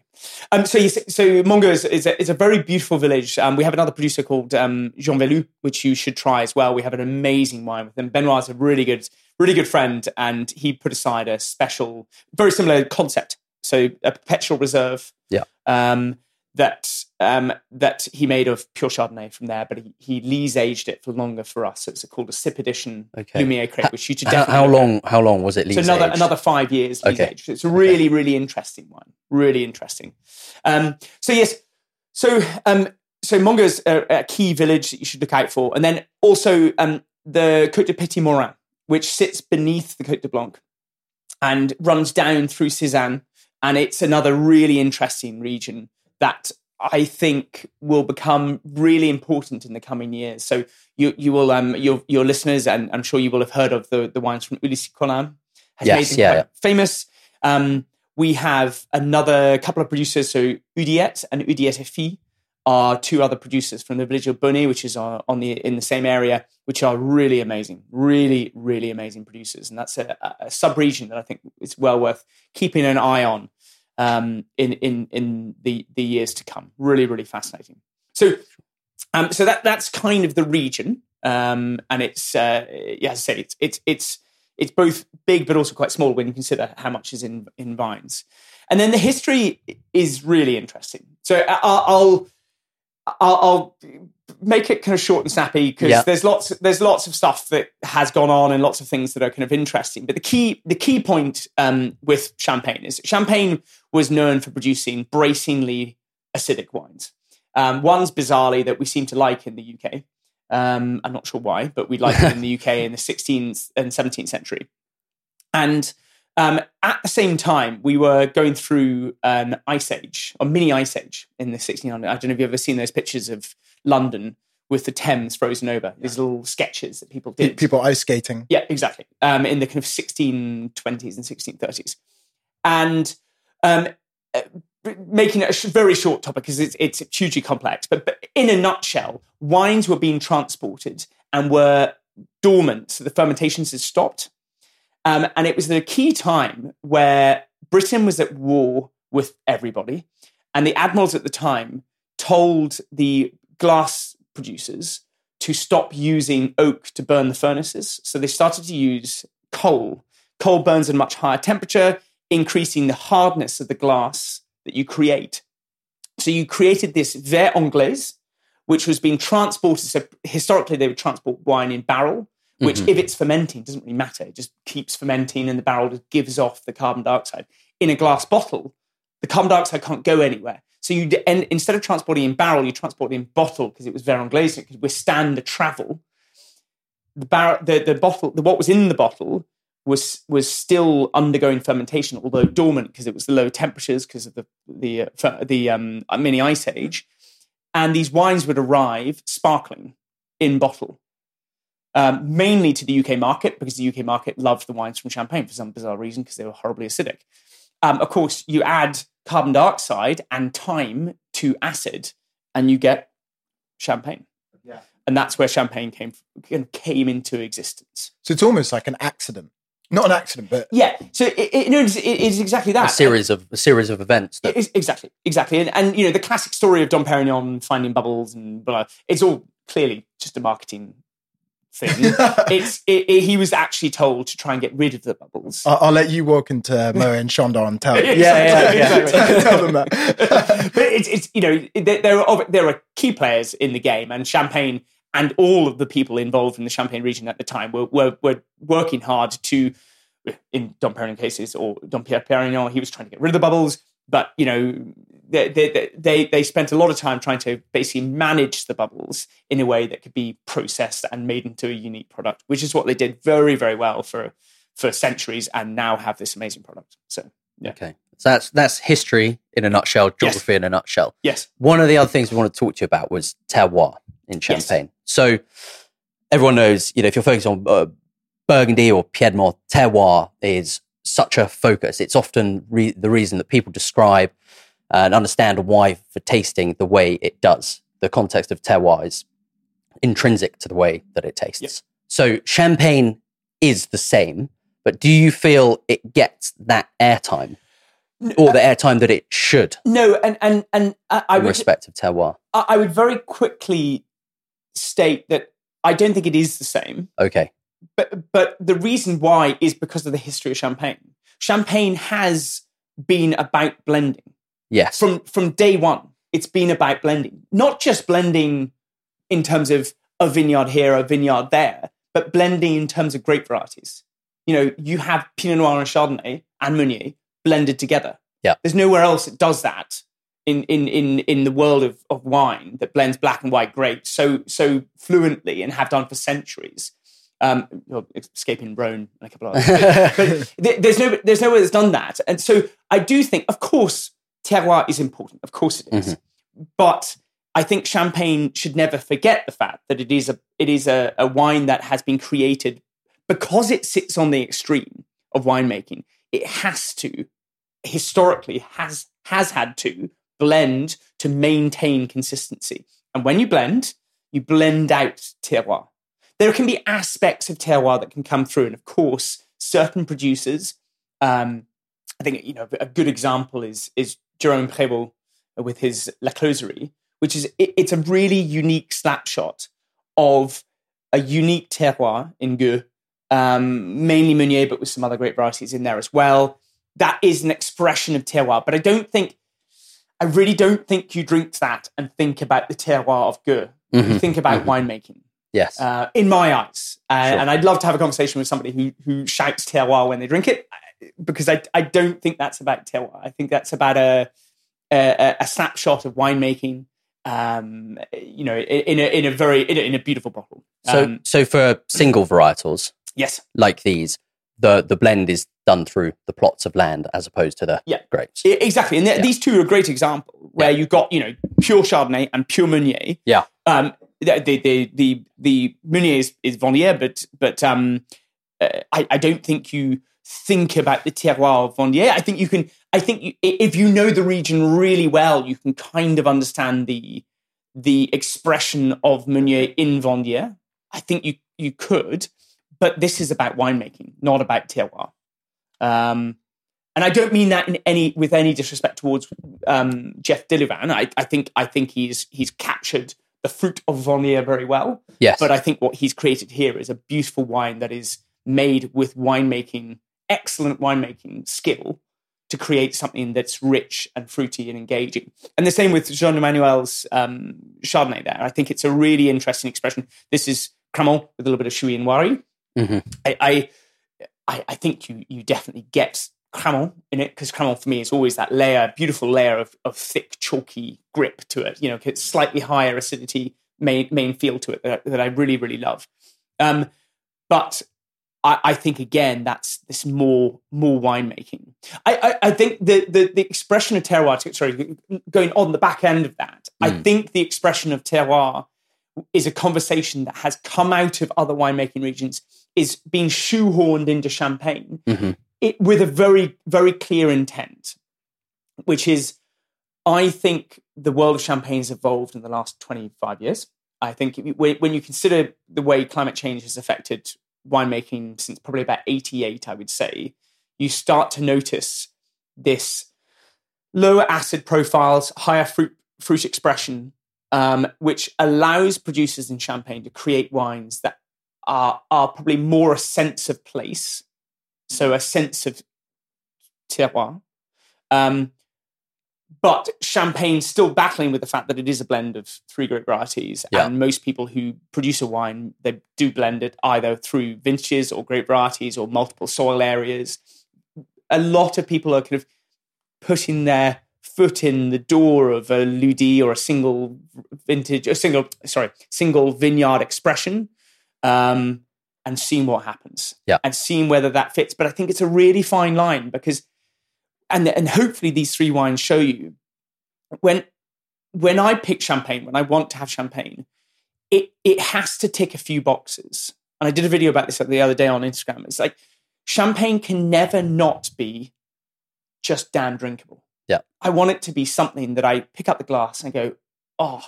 S2: Um, so yes, so Montgueux is, is, a, is a very beautiful village. Um, we have another producer called um, Jean Velut, which you should try as well. We have an amazing wine with. Benoit is a really good, really good friend, and he put aside a special, very similar concept. So a perpetual reserve.
S1: Yeah.
S2: Um, that um, that he made of pure Chardonnay from there, but he, he lees aged it for longer for us. So it's called a sip edition
S1: Okay.
S2: Lumiere Crepe, which you should
S1: How,
S2: definitely
S1: how
S2: at.
S1: long? How long was it?
S2: Lees
S1: So
S2: another
S1: aged?
S2: another five years lees
S1: Okay.
S2: age. So It's a really really interesting one. Really interesting. Um, so yes, so um, so Montgueux is a, a key village that you should look out for, and then also um, the Côte de Petit Morin, which sits beneath the Côte de Blanc and runs down through Sézanne, and it's another really interesting region that I think will become really important in the coming years. So you you will um your your listeners and I'm sure you will have heard of the the wines from Ulysse Collin. has
S1: Yes,
S2: made them
S1: yeah, yeah.
S2: famous. Um, we have another couple of producers, so Udiet and Udiet FI are two other producers from the village of Bonnet, which is on the in the same area, which are really amazing, really, really amazing producers, and that's a, a sub region that I think is well worth keeping an eye on um, in in in the the years to come. Really, really fascinating. So, um, so that that's kind of the region, um, and it's uh, yeah, as I said, it's it's it's it's both big but also quite small when you consider how much is in in vines. And then the history is really interesting. So I- I'll I'll, I'll make it kind of short and snappy because
S1: Yeah.
S2: there's lots there's lots of stuff that has gone on and lots of things that are kind of interesting. But the key the key point um, with champagne is champagne was known for producing bracingly acidic wines. Um, ones bizarrely that we seem to like in the UK. Um, I'm not sure why, but we like it in the UK in the 16th and 17th century. And um, at the same time, we were going through an ice age, a mini ice age in the 1600s. I don't know if you've ever seen those pictures of London with the Thames frozen over, these little sketches that people did.
S3: People ice skating.
S2: Yeah, exactly. Um, in the kind of 1620s and 1630s. And um, uh, making it a very short topic because it's, it's hugely complex, but, but in a nutshell, wines were being transported and were dormant, so the fermentations had stopped. Um, and it was the key time where Britain was at war with everybody, and the admirals at the time told the glass producers to stop using oak to burn the furnaces. So they started to use coal. Coal burns at a much higher temperature, increasing the hardness of the glass that you create. So you created this verre anglaise, which was being transported. So historically, they would transport wine in barrel, which, if it's fermenting, doesn't really matter. It just keeps fermenting, and the barrel just gives off the carbon dioxide. In a glass bottle, the carbon dioxide can't go anywhere. So you and instead of transporting in barrel, you transport it in bottle because it was verre anglaise. It could withstand the travel. The barrel, the, the bottle, the what was in the bottle was was still undergoing fermentation, although dormant because it was the low temperatures because of the the uh, the um, mini ice age. And these wines would arrive sparkling in bottle, um, mainly to the UK market because the UK market loved the wines from Champagne for some bizarre reason because they were horribly acidic. Um, of course, you add carbon dioxide and time to acid, and you get champagne.
S3: Yeah.
S2: And that's where champagne came came into existence.
S3: So it's almost like an accident. Not an accident, but
S2: Yeah. So it, it, no, it's, it- it's exactly that.
S1: a series of a series of events that
S2: It is- exactly, exactly, and, and you know the classic story of Dom Perignon finding bubbles and blah. It's all clearly just a marketing thing. it's it, it- he was actually told to try and get rid of the bubbles.
S3: I'll, I'll let you walk into Moët and Chandon and tell,
S2: Yeah,
S1: yeah, yeah.
S2: exactly.
S3: tell them that.
S2: but it's, it's you know there, there are there are key players in the game, and Champagne and all of the people involved in the Champagne region at the time were were, were working hard to, in Dom Perignon cases or Dom Pierre Perignon, he was trying to get rid of the bubbles, but you know. They, they, they, they spent a lot of time trying to basically manage the bubbles in a way that could be processed and made into a unique product, which is what they did very, very well for for centuries and now have this amazing product. So, yeah.
S1: okay so that's that's history in a nutshell geography in a nutshell
S2: Yes.
S1: one of the other things we want to talk to you about was terroir in
S2: Yes.
S1: champagne so everyone knows you know if you're focused on uh, burgundy or piedmont terroir is such a focus it's often re- the reason that people describe Uh, and understand why for tasting the way it does the context of terroir is intrinsic to the way that it tastes
S2: Yep.
S1: so champagne is the same but do you feel it gets that airtime or the uh, airtime that it should
S2: No, and and and I, I
S1: in
S2: would
S1: respect of terroir
S2: I I would very quickly state that I don't think it is the same.
S1: okay
S2: But but the reason why is because of the history of champagne. Champagne has been about blending
S1: yes
S2: from from day one. It's been about blending, not just blending in terms of a vineyard here, a vineyard there, but blending in terms of grape varieties. You know, you have Pinot Noir and Chardonnay and Meunier blended together.
S1: Yeah.
S2: There's nowhere else that does that in in in in the world of, of wine that blends black and white grapes so so fluently and have done for centuries. Um, you're escaping Rhone and a couple of others. but th- there's no there's nowhere that's done that. And so I do think, of course, terroir is important. Of course it is. But I think champagne should never forget the fact that it is a it is a, a wine that has been created because it sits on the extreme of winemaking, it has to historically has has had to blend to maintain consistency. And when you blend, you blend out terroir. There can be aspects of terroir that can come through, and of course, certain producers. Um, I think you know a good example is is Jerome Prévost with his La Closerie, which is it, it's a really unique snapshot of a unique terroir in Gueux, um, mainly Meunier, but with some other great varieties in there as well. That is an expression of terroir, but I don't think, I really don't think you drink that and think about the terroir of Gueux. Mm-hmm. You think about mm-hmm. winemaking.
S1: Yes.
S2: Uh, in my eyes. Uh, sure. And I'd love to have a conversation with somebody who, who shouts terroir when they drink it, because I, I don't think that's about terroir. I think that's about a, a, a snapshot of winemaking um, you know, in a in a very in a, in a beautiful bottle.
S1: So, um, so for single varietals,
S2: yes,
S1: like these, the the blend is done through the plots of land as opposed to the
S2: yeah.
S1: grapes.
S2: exactly, and yeah. these two are a great example where yeah. you've got you know pure Chardonnay and pure Meunier.
S1: Yeah.
S2: Um, the the the the, Meunier is, is Vandières, but but um, uh, I I don't think you think about the terroir of Vandières. I think you can. I think you, if you know the region really well, you can kind of understand the the expression of Meunier in Vandières. I think you you could, but this is about winemaking, not about terroir. Um, and I don't mean that in any with any disrespect towards um, Jeff Delouvin. I, I, think I think he's he's captured the fruit of Vandières very well.
S1: Yes.
S2: But I think what he's created here is a beautiful wine that is made with winemaking excellent winemaking skill to create something that's rich and fruity and engaging. And the same with Jean Emmanuel's um, Chardonnay there. I think it's a really interesting expression. This is Cramant with a little bit of Chouilly and Oiry. Mm-hmm. I, I, I, think you, you definitely get Cramant in it because Cramant for me is always that layer, beautiful layer of, of thick, chalky grip to it. You know, it's slightly higher acidity main, main feel to it that, that I really, really love. Um, but I, I, think again that's this more more winemaking. I, I, I think the, the, the expression of terroir. Sorry, going on the back end of that, mm. I think the expression of terroir is a conversation that has come out of other winemaking regions, is being shoehorned into Champagne mm-hmm. it, with a very very clear intent, which is, I think the world of Champagne has evolved in the last twenty five years. I think when you consider the way climate change has affected winemaking since probably about 88, I would say, you start to notice this lower acid profiles, higher fruit, fruit expression, um, which allows producers in Champagne to create wines that are, are probably more a sense of place, so a sense of terroir, um, but Champagne's still battling with the fact that it is a blend of three great varieties. Yeah. And most people who produce a wine, they do blend it either through vintages or great varieties or multiple soil areas. A lot of people are kind of putting their foot in the door of a lieu-dit or a single vintage, a single, sorry, single vineyard expression. Um, and seeing what happens
S1: yeah.
S2: and seeing whether that fits. But I think it's a really fine line because and and hopefully these three wines show you when when I pick champagne, when I want to have champagne, it it has to tick a few boxes. And I did a video about this the other day on Instagram. It's like champagne can never not be just damn drinkable.
S1: Yeah.
S2: I want it to be something that I pick up the glass and go, oh,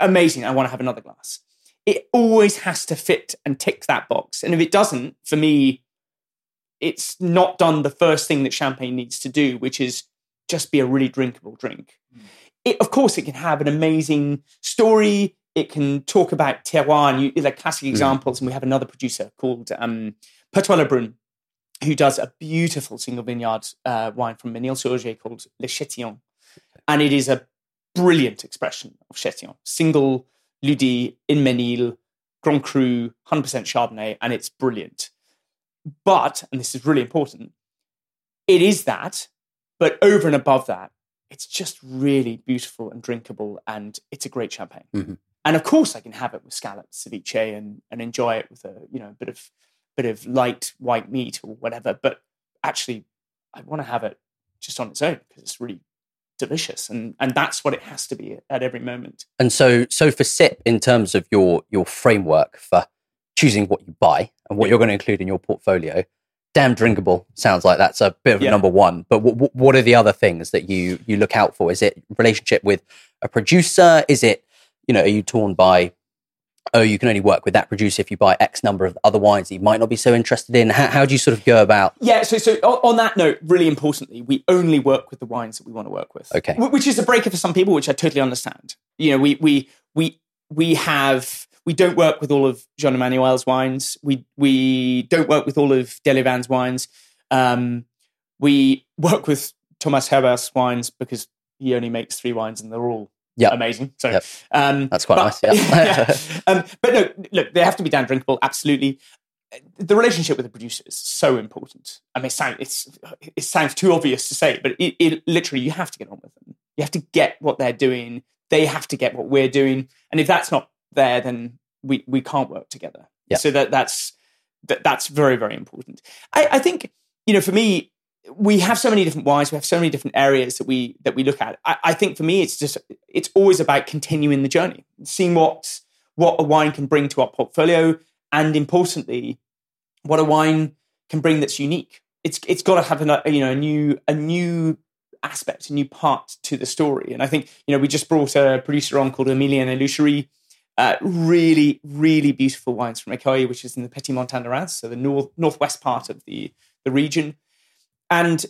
S2: amazing. I want to have another glass. It always has to fit and tick that box. And if it doesn't, for me, it's not done the first thing that champagne needs to do, which is just be a really drinkable drink. Mm. It, of course, it can have an amazing story. It can talk about terroir and you, like classic mm. examples. And we have another producer called um, Pertois who does a beautiful single vineyard uh, wine from Mesnil-sur-Oger called Le Chetillon. And it is a brilliant expression of Chetillon. Single lieu-dit in Menil, Grand Cru, 100% Chardonnay, and it's brilliant. But, and this is really important, it is that, but over and above that, it's just really beautiful and drinkable, and it's a great champagne. Mm-hmm. And of course, I can have it with scallops, ceviche, and and enjoy it with a you know a bit of bit of light white meat or whatever. But actually, I want to have it just on its own because it's really delicious, and and that's what it has to be at every moment.
S1: And so, so for sip, in terms of your your framework for choosing what you buy and what you're going to include in your portfolio, damn drinkable sounds like that's a bit of
S2: Yeah.
S1: number one. But w- what are the other things that you you look out for? Is it relationship with a producer? Is it you know are you torn by oh you can only work with that producer if you buy X number of other wines that you might not be so interested in? How, how do you sort of go about?
S2: Yeah, so so on that note, really importantly, we only work with the wines that we want to work with.
S1: Okay.
S2: Which is a breaker for some people, which I totally understand. You know, we we we we have we don't work with all of Jean Emmanuel's wines. We we don't work with all of Delouvin's wines. Um, we work with Thomas Herbert's wines because he only makes three wines and they're all
S1: Yep.
S2: amazing. So
S1: Yep.
S2: um,
S1: That's quite
S2: but-
S1: nice. Yeah.
S2: um, but no, look, they have to be down drinkable. Absolutely. The relationship with the producer is so important. I mean, it, sound, it's, it sounds too obvious to say, but it, it literally, you have to get on with them. You have to get what they're doing. They have to get what we're doing. And if that's not there, then we, we can't work together.
S1: Yeah.
S2: So that, that's, that, that's very, very important. I, I think, you know, for me, we have so many different wines. We have so many different areas that we that we look at. I, I think for me, it's just it's always about continuing the journey, seeing what what a wine can bring to our portfolio, and importantly, what a wine can bring that's unique. It's it's got to have a you know a new a new aspect, a new part to the story. And I think you know we just brought a producer on called Emilienne Eloucherie. Uh, really, really beautiful wines from Écueil, which is in the Petit Montagne so the north northwest part of the the region. And,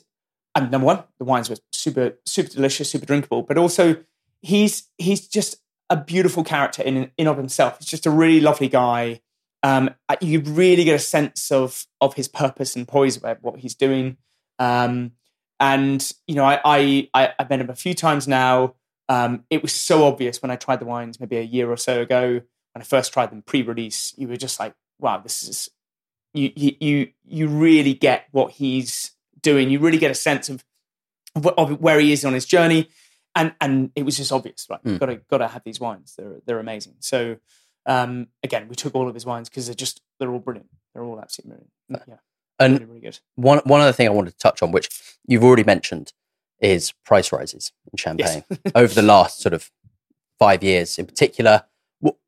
S2: and number one, the wines were super, super delicious, super drinkable. But also, he's he's just a beautiful character in in of himself. He's just a really lovely guy. Um, you really get a sense of of his purpose and poise about what he's doing. Um, and you know, I, I I I've met him a few times now. Um, it was so obvious when I tried the wines maybe a year or so ago. When I first tried them pre-release, you were just like, "Wow, this is." You you you really get what he's doing. You really get a sense of, of, of where he is on his journey, and and it was just obvious, right?
S1: Mm.
S2: Got to got to have these wines. They're they're amazing. So um, again, we took all of his wines because they're just they're all brilliant. They're all absolutely brilliant. Yeah,
S1: And
S2: really really good.
S1: one one other thing I wanted to touch on, which you've already mentioned, is price rises in champagne over the last sort of five years, in particular.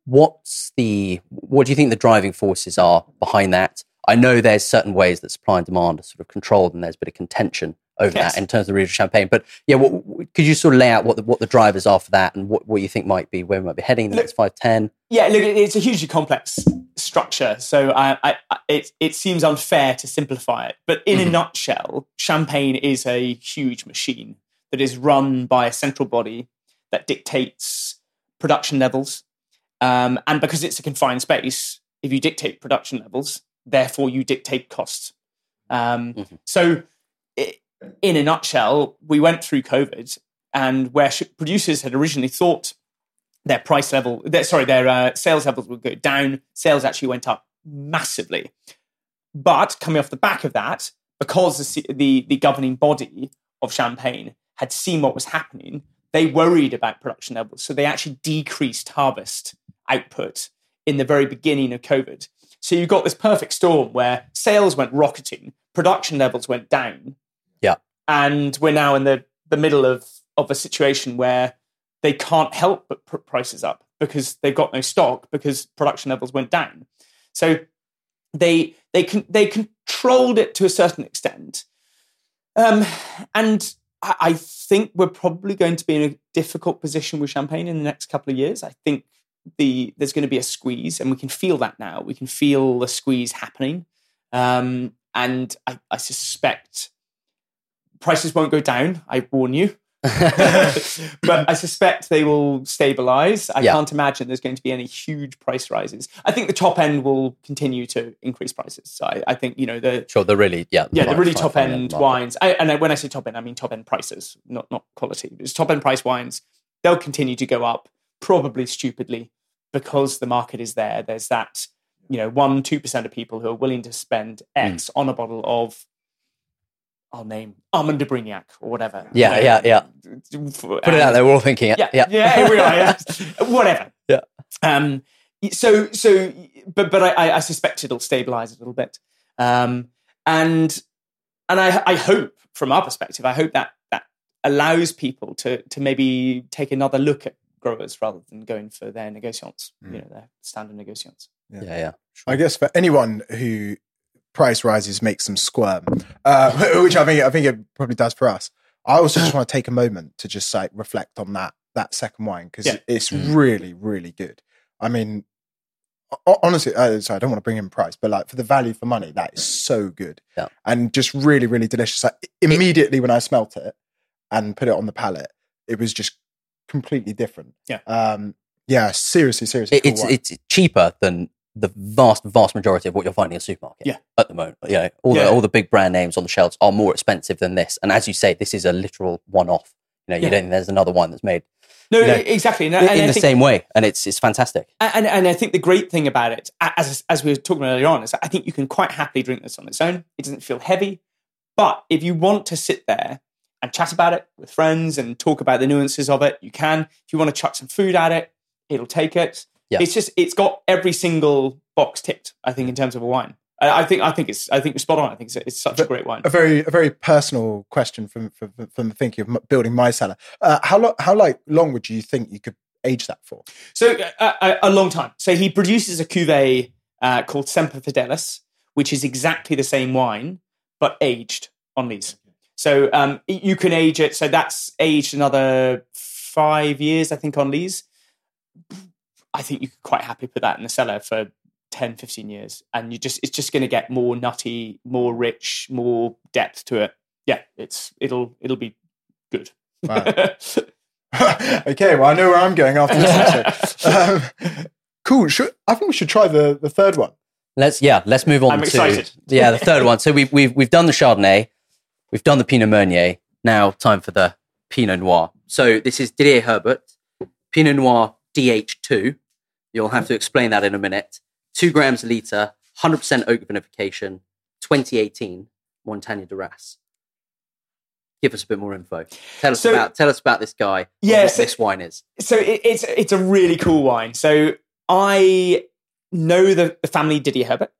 S1: What's the what do you think the driving forces are behind that? I know there's certain ways that supply and demand are sort of controlled, and there's a bit of contention over
S2: Yes.
S1: that in terms of the region of champagne. But yeah, what, what- could you sort of lay out what the, what the drivers are for that, and what, what you think might be where we might be heading in the
S2: Look-
S1: next five ten?
S2: Yeah, look, it's a hugely complex structure, so I, I, it it seems unfair to simplify it. But in a
S1: Mhm.
S2: nutshell, champagne is a huge machine that is run by a central body that dictates production levels, um, and because it's a confined space, if you dictate production levels, therefore you dictate costs. Um,
S1: Mhm.
S2: So, i in a nutshell, we went through COVID, and where sh- producers had originally thought their price level, their, sorry, their uh, sales levels would go down. Sales actually went up massively. But coming off the back of that, because the, the, the governing body of Champagne had seen what was happening, they worried about production levels. So they actually decreased harvest output in the very beginning of COVID. So you got this perfect storm where sales went rocketing, production levels went down.
S1: Yeah.
S2: And we're now in the, the middle of, of a situation where they can't help but put prices up because they've got no stock because production levels went down. So they they can they controlled it to a certain extent, um, and I, I think we're probably going to be in a difficult position with champagne in the next couple of years. I think the there's going to be a squeeze, and we can feel that now. We can feel the squeeze happening, um, and I, I suspect prices won't go down. I warn you. but I suspect they will stabilize. I
S1: Yeah.
S2: can't imagine there's going to be any huge price rises. I think the top end will continue to increase prices. So I, I think you know the
S1: Sure, the really yeah
S2: yeah the really top end wines. I, and when I say top end, I mean top end prices, not not quality. It's top end price wines. They'll continue to go up, probably stupidly, because the market is there. There's that you know one two percent of people who are willing to spend X
S1: Hmm.
S2: on a bottle of. I'll name Armand de Brignac or whatever.
S1: Yeah, yeah, yeah.
S2: Put
S1: Put it out there. We're all thinking it.
S2: yeah,
S1: yeah.
S2: yeah, here we are. Yeah. Whatever.
S1: Yeah.
S2: Um. So, so, but, but I, I suspect it'll stabilize a little bit. Um. And, and I, I hope, from our perspective, I hope that that allows people to to maybe take another look at growers rather than going for their negotiants.
S3: Mm.
S2: You know, their standard negotiants.
S1: yeah, yeah.
S3: I guess for anyone who price rises makes them squirm, uh, which I think I think it probably does for us. I also just want to take a moment to just like reflect on that that second wine because
S2: Yeah.
S3: it's
S1: Mm.
S3: really really good. I mean, honestly, uh, sorry, I don't want to bring in price, but like for the value for money, that is so good
S1: Yeah.
S3: and just really really delicious. Like, immediately when I smelt it and put it on the palate, it was just completely different.
S2: Yeah.
S3: um, yeah, seriously, seriously,
S1: It-
S3: cool
S1: it's
S3: wine.
S1: it's cheaper than the vast vast majority of what you're finding in a supermarket
S2: Yeah.
S1: at the moment. You know, all
S2: Yeah.
S1: the all the big brand names on the shelves are more expensive than this. And as you say, this is a literal one off. You know, you
S2: Yeah.
S1: don't think there's another one that's made
S2: No,
S1: You know,
S2: exactly. And,
S1: in,
S2: and
S1: in
S2: I
S1: the
S2: think-
S1: same way, and it's it's fantastic.
S2: And, and I think the great thing about it, as as we were talking earlier on, is I think you can quite happily drink this on its own. It doesn't feel heavy, but if you want to sit there and chat about it with friends and talk about the nuances of it, you can. If you want to chuck some food at it, it'll take it.
S1: Yeah.
S2: It's just it's got every single box ticked. I think in terms of a wine, I, think I think it's I think it's spot on. I think it's, it's such a great wine.
S3: a very a very personal question from from, from thinking of building my cellar. Uh, how long how like long would you think you could age that for?
S2: So uh, a, a long time. So he produces a cuvee uh, called Semper Fidelis, which is exactly the same wine but aged on lees. So um, you can age it. So that's aged another five years, I think, on lees. I think you could quite happily put that in the cellar for 10, 15 years, and you just it's just going to get more nutty, more rich, more depth to it. Yeah, it's it'll it'll be good.
S3: Wow. okay, well I know where I'm going after this episode. Um, cool. Should, I think we should try the the third one.
S1: Let's yeah, let's move on
S2: I'm
S1: to
S2: excited.
S1: yeah the third one. So we've we've we've done the Chardonnay, we've done the Pinot Meunier. Now time for the Pinot Noir. So this is Didier Herbert, Pinot Noir DH2. You'll have to explain that in a minute. Two grams a liter, 100% oak vinification, 2018 Montagne de Reims. Give us a bit more info. Tell us
S2: So-
S1: about tell us about this guy. Yes,
S2: Yeah, so-
S1: this wine is.
S2: so it, it's it's a really cool wine. So I know the, the family Didier Herbert.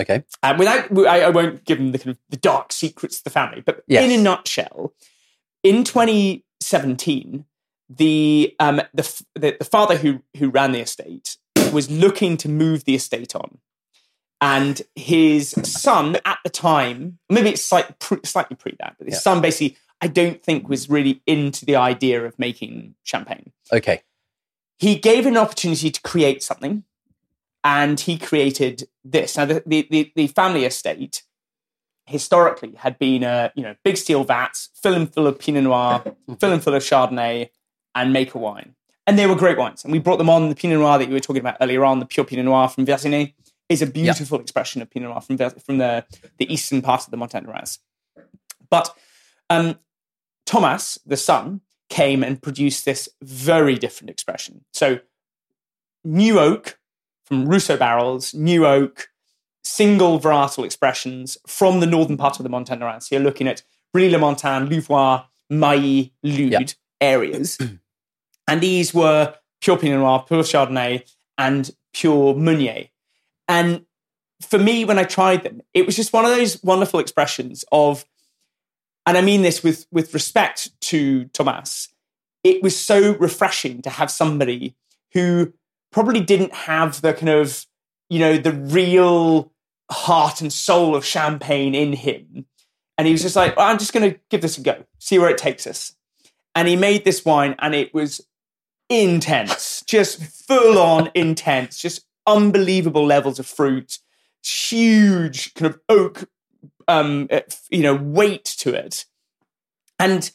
S1: Okay.
S2: Um, without, I, I won't give them the kind of the dark secrets of the family, but
S1: Yes.
S2: in a nutshell, in 2017, the um the, the the father who who ran the estate was looking to move the estate on, and his son at the time, maybe it's slightly pre, slightly pre that, but his
S1: Yeah.
S2: son basically, I don't think was really into the idea of making champagne
S1: Okay.
S2: he gave an opportunity to create something and he created this now the, the, the, the family estate historically had been a you know big steel vats fill them full of pinot noir fill them full of chardonnay and make a wine and they were great wines and we brought them on the pinot noir that you were talking about earlier on the pure pinot noir from Verzenay is a beautiful expression of pinot noir from, from the, the eastern part of the Montagne de but um, thomas the son came and produced this very different expression. So, new oak from Rousseau barrels, new oak, single varietal expressions from the northern part of the Montagne de Reims. So, you're looking at Rilly-la-Montagne, Louvois, Mailly, Lude
S1: Yeah.
S2: areas. and these were pure Pinot Noir, pure Chardonnay, and pure Meunier. And for me, when I tried them, it was just one of those wonderful expressions of and I mean this with with respect to Thomas, it was so refreshing to have somebody who probably didn't have the kind of you know the real heart and soul of champagne in him, and he was just like, I'm just going to give this a go, see where it takes us, and he made this wine, and it was intense, just full on intense, just unbelievable levels of fruit, huge kind of oak um, uh, you know, weight to it. And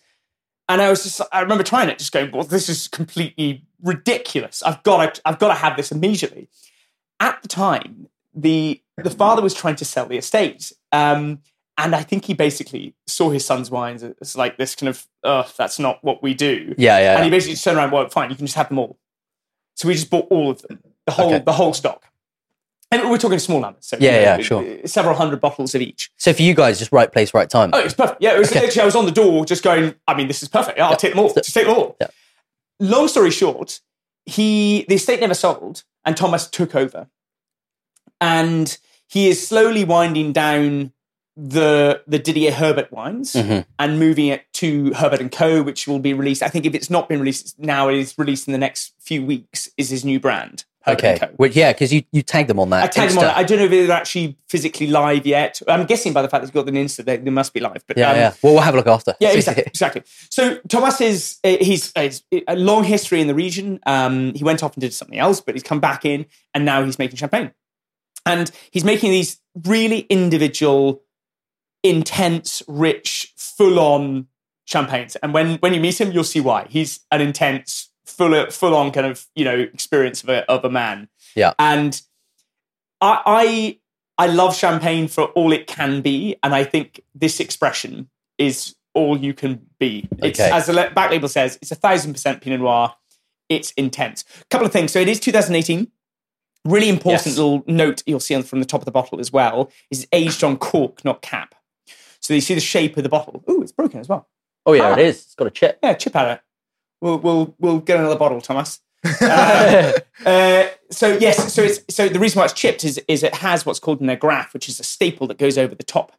S2: and I was just I remember trying it, just going, well, this is completely ridiculous. I've got to I've got to have this immediately. At the time, the the father was trying to sell the estate. Um, and I think he basically saw his son's wines as like this kind of, oh, that's not what we do.
S1: Yeah, yeah.
S2: And he basically just turned around, well, fine, you can just have them all. So we just bought all of them, the whole
S1: Okay.
S2: the whole stock. And we're talking small numbers. So,
S1: Yeah, yeah, sure.
S2: Several hundred bottles of each.
S1: so for you guys, just right place, right time.
S2: Oh, it was perfect. Yeah, it was literally, I was on the door just going, I mean, this is perfect. I'll take them all. Just take them all.
S1: Yeah.
S2: Long story short, he the estate never sold and Thomas took over. And he is slowly winding down the the Didier Herbert wines
S1: Mhm.
S2: and moving it to Herbert and Co, which will be released. I think if it's not been released now, it is released in the next few weeks. Is his new brand. Herbert
S1: Okay.
S2: and Co.
S1: Which, yeah, because you, you tagged them on that.
S2: I tagged them on.
S1: Insta.
S2: it. I don't know if they're actually physically live yet. I'm guessing by the fact that it's got an Insta, they, they must be live. But
S1: Yeah,
S2: um,
S1: yeah. Well, we'll have a look after.
S2: Yeah, exactly. exactly. So Thomas is uh, he's, uh, he's a long history in the region. Um, he went off and did something else, but he's come back in, and now he's making champagne, and he's making these really individual, intense, rich, full-on champagnes. And when when you meet him, you'll see why. He's an intense, full full-on kind of you know experience of a of a man.
S1: Yeah.
S2: and I. I I love champagne for all it can be, and I think this expression is all you can be. It's,
S1: Okay.
S2: As the back label says, it's a thousand percent Pinot Noir. It's intense. A couple of things. So it is 2018. Really important
S1: Yes.
S2: little note you'll see on, from the top of the bottle as well is aged on cork, not cap. So you see the shape of the bottle. Ooh, it's broken as well.
S1: Oh, yeah,
S2: Ah.
S1: it is. It's got a chip.
S2: Yeah, chip at it. We'll we'll we'll get another bottle, Thomas. Uh, uh, so yes, so it's so the reason why it's chipped is is it has what's called an agrafe, which is a staple that goes over the top,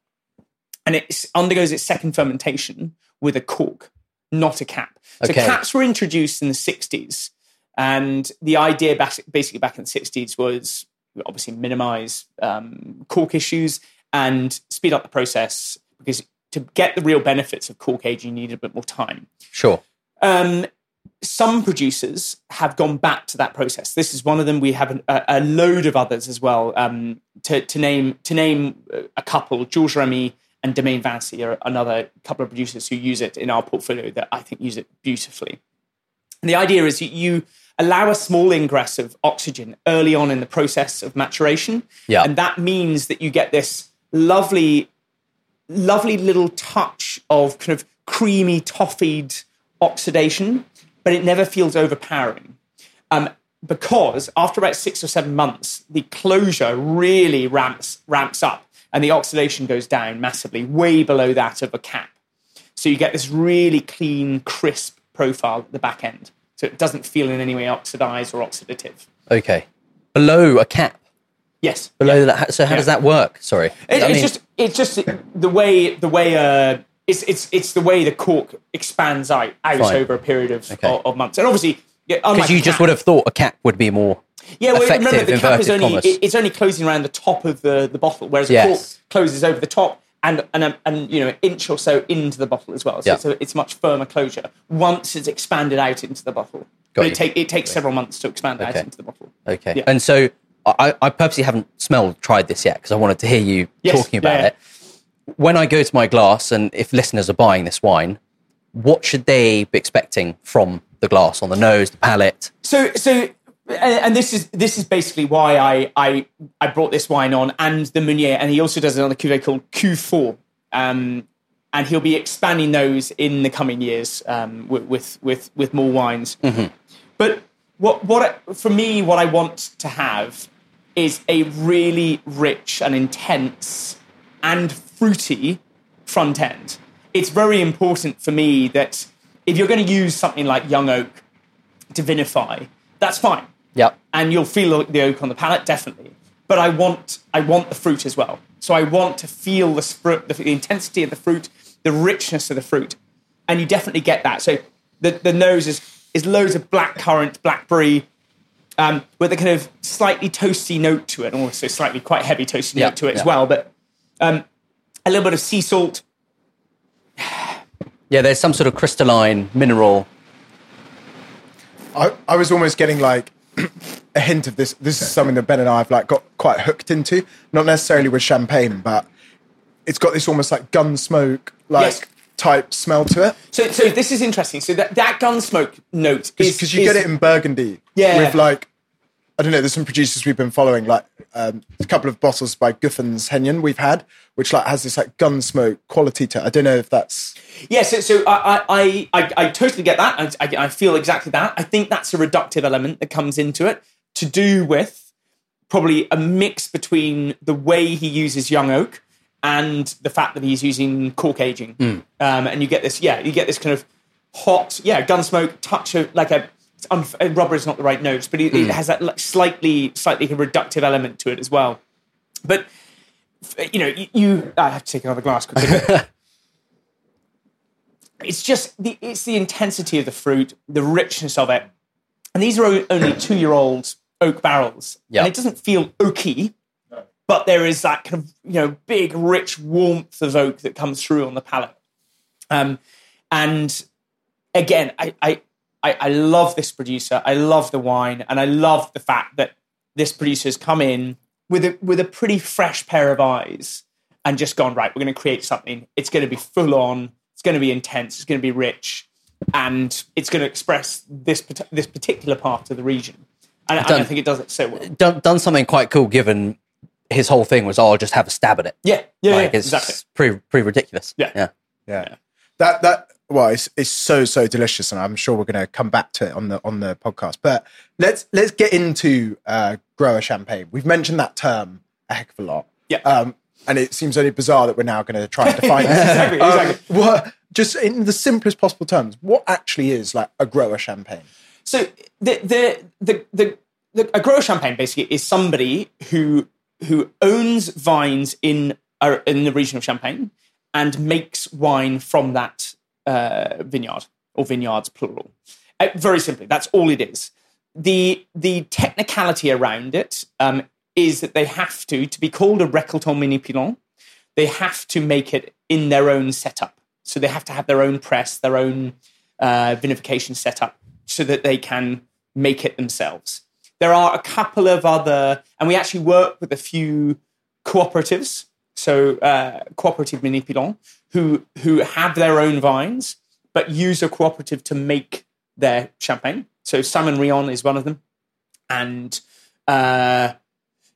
S2: and it undergoes its second fermentation with a cork, not a cap. So
S1: Okay.
S2: caps were introduced in the '60s, and the idea bas- basically back in the '60s was obviously minimize um, cork issues and speed up the process because to get the real benefits of cork aging, you need a bit more time.
S1: Sure.
S2: Um, some producers have gone back to that process. This is one of them. We have a, a load of others as well. Um, to, to name to name a couple, Jules Remy and Domaine Vancy are another couple of producers who use it in our portfolio that I think use it beautifully. And the idea is you, you allow a small ingress of oxygen early on in the process of maturation,
S1: Yeah.
S2: and that means that you get this lovely lovely little touch of kind of creamy, toffied oxidation, but it never feels overpowering. Um, because after about six or seven months, the closure really ramps ramps up and the oxidation goes down massively, way below that of a cap. So you get this really clean, crisp profile at the back end. So it doesn't feel in any way oxidized or oxidative.
S1: Okay. Below a cap.
S2: Yes.
S1: Below that. So how
S2: Yeah.
S1: does that work? Sorry.
S2: It, it's
S1: mean-
S2: just it's just the way the way uh it's it's it's the way the cork expands out, out
S1: Fine.
S2: over a period of,
S1: Okay.
S2: of, of months, and obviously. Yeah,
S1: because you just would have thought a cap would be more
S2: yeah. Well,
S1: effective,
S2: remember the cap is only it- it's only closing around the top of the, the bottle, whereas
S1: Yes.
S2: a cork closes over the top and and um, and you know an inch or so into the bottle as well. So
S1: Yeah.
S2: it's, a, it's much firmer closure once it's expanded out into the bottle.
S1: Got
S2: but
S1: you.
S2: it take it takes several months to expand out into the bottle.
S1: Okay.
S2: Yeah.
S1: And so I, I purposely haven't smelled, tried this yet because I wanted to hear you
S2: Yes,
S1: talking about
S2: yeah,
S1: it. When I go to my glass, and if listeners are buying this wine, what should they be expecting from the glass on the nose, the palate?
S2: So, so, and, this is this is basically why I I I brought this wine on, and the Meunier, and he also does another cuvee called Q4, um, and he'll be expanding those in the coming years um, with, with with with more wines. But what what for me, what I want to have is a really rich and intense and fruity front end. It's very important for me that if you're going to use something like young oak to vinify, that's fine,
S1: Yep.
S2: and you'll feel the oak on the palate definitely. But I want I want the fruit as well. So I want to feel the, spr- the, the intensity of the fruit, the richness of the fruit, and you definitely get that. So the the nose is is loads of black currant, blackberry, um, with a kind of slightly toasty note to it, and also slightly quite heavy toasty
S1: Yeah,
S2: note to it
S1: yeah.
S2: as well. But um, a little bit of sea salt.
S1: Yeah, there's some sort of crystalline mineral.
S3: I, I was almost getting like a hint of this. This is something that Ben and I have like got quite hooked into. Not necessarily with champagne, but it's got this almost like gun smoke like
S2: Yes.
S3: Type smell to it.
S2: So, so this is interesting. So that, that gun smoke note is
S3: Because you
S2: is-
S3: get it in Burgundy
S2: Yeah.
S3: with like I don't know. There's some producers we've been following, like um, a couple of bottles by Guffens-Heynen we've had, which like has this like gun smoke quality to it. I don't know if that's
S2: Yeah, so, so I, I, I, I totally get that. I, I, I feel exactly that. I think that's a reductive element that comes into it to do with probably a mix between the way he uses young oak and the fact that he's using cork aging. Um, and you get this, yeah, you get this kind of hot, yeah, gunsmoke touch of like a. unf- uh, Rubber is not the right notes, but it, it has that like, slightly, slightly reductive element to it as well. But you know, you, you I have to take another glass quickly. it's just the it's the intensity of the fruit, the richness of it, and these are only two year old oak barrels,
S1: Yeah.
S2: and it doesn't feel oaky, but there is that kind of you know big, rich warmth of oak that comes through on the palate. Um, and again, I, I I love this producer. I love the wine, and I love the fact that this producer has come in with a with a pretty fresh pair of eyes and just gone right. We're going to create something. It's going to be full on. It's going to be intense. It's going to be rich, and it's going to express this this particular part of the region. And, and I
S1: Done.
S2: think it does it so well.
S1: Done, done something quite cool given his whole thing was, oh, I'll just have a stab at it.
S2: Yeah, yeah,
S1: like,
S2: yeah
S1: it's
S2: exactly.
S1: pretty, pretty ridiculous.
S2: Yeah.
S1: Yeah.
S3: Yeah. That that well, it's it's so so delicious, and I'm sure we're going to come back to it on the on the podcast. But let's let's get into uh, grower champagne. We've mentioned that term a heck of a lot.
S2: Yeah.
S3: Um, and it seems only bizarre that we're now going to try and define it.
S2: Exactly,
S3: Um, what, just in the simplest possible terms, what actually is like a grower champagne?
S2: So the the the the, the a grower champagne basically is somebody who who owns vines in uh, in the region of Champagne and makes wine from that uh, vineyard or vineyards plural. Uh, very simply, that's all it is. The the technicality around it um, is that they have to to be called a récoltant manipulant. They have to make it in their own setup. So they have to have their own press, their own uh, vinification setup, so that they can make it themselves. There are a couple of other, and we actually work with a few cooperatives, so uh, cooperative manipulants, who who have their own vines but use a cooperative to make their champagne. So Simon Rion is one of them, and uh,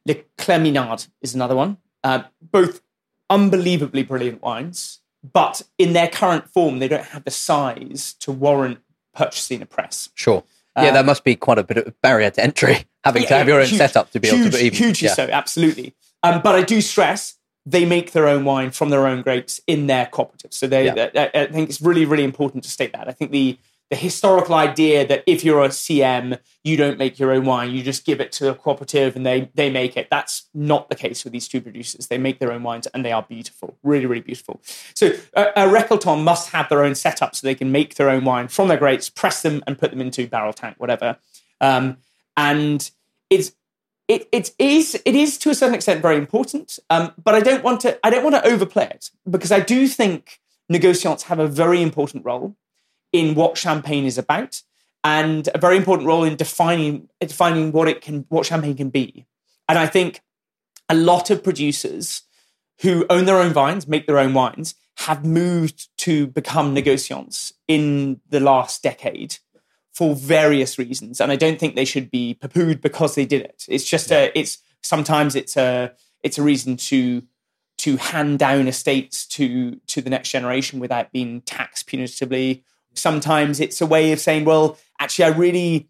S2: Le Clerminade is another one. Uh, both unbelievably brilliant wines, but in their current form, they don't have the size to warrant purchasing a press.
S1: Sure. Yeah, that must be quite a bit of a barrier to entry, having to
S2: Uh,
S1: have your own
S2: huge-
S1: setup to be able
S2: huge,
S1: to even.
S2: hugely
S1: yeah.
S2: so, absolutely. Um, but I do stress they make their own wine from their own grapes in their cooperative. So they,
S1: Yeah.
S2: I think it's really, really important to state that. I think the the historical idea that if you're a CM, you don't make your own wine, you just give it to a cooperative and they they make it. That's not the case with these two producers. They make their own wines and they are beautiful, really, really beautiful. So a, a Récoltant must have their own setup so they can make their own wine from their grapes, press them, and put them into barrel tank, whatever. Um, and it's it, it is it is to a certain extent very important, um, but I don't want to I don't want to overplay it because I do think negociants have a very important role in what champagne is about and a very important role in defining defining what it can what champagne can be. And I think a lot of producers who own their own vines, make their own wines, have moved to become negociants in the last decade for various reasons. And I don't think they should be poo-pooed because they did it. It's just a it's sometimes it's a it's a reason to to hand down estates to to the next generation without being taxed punitively. Sometimes it's a way of saying, well, actually I really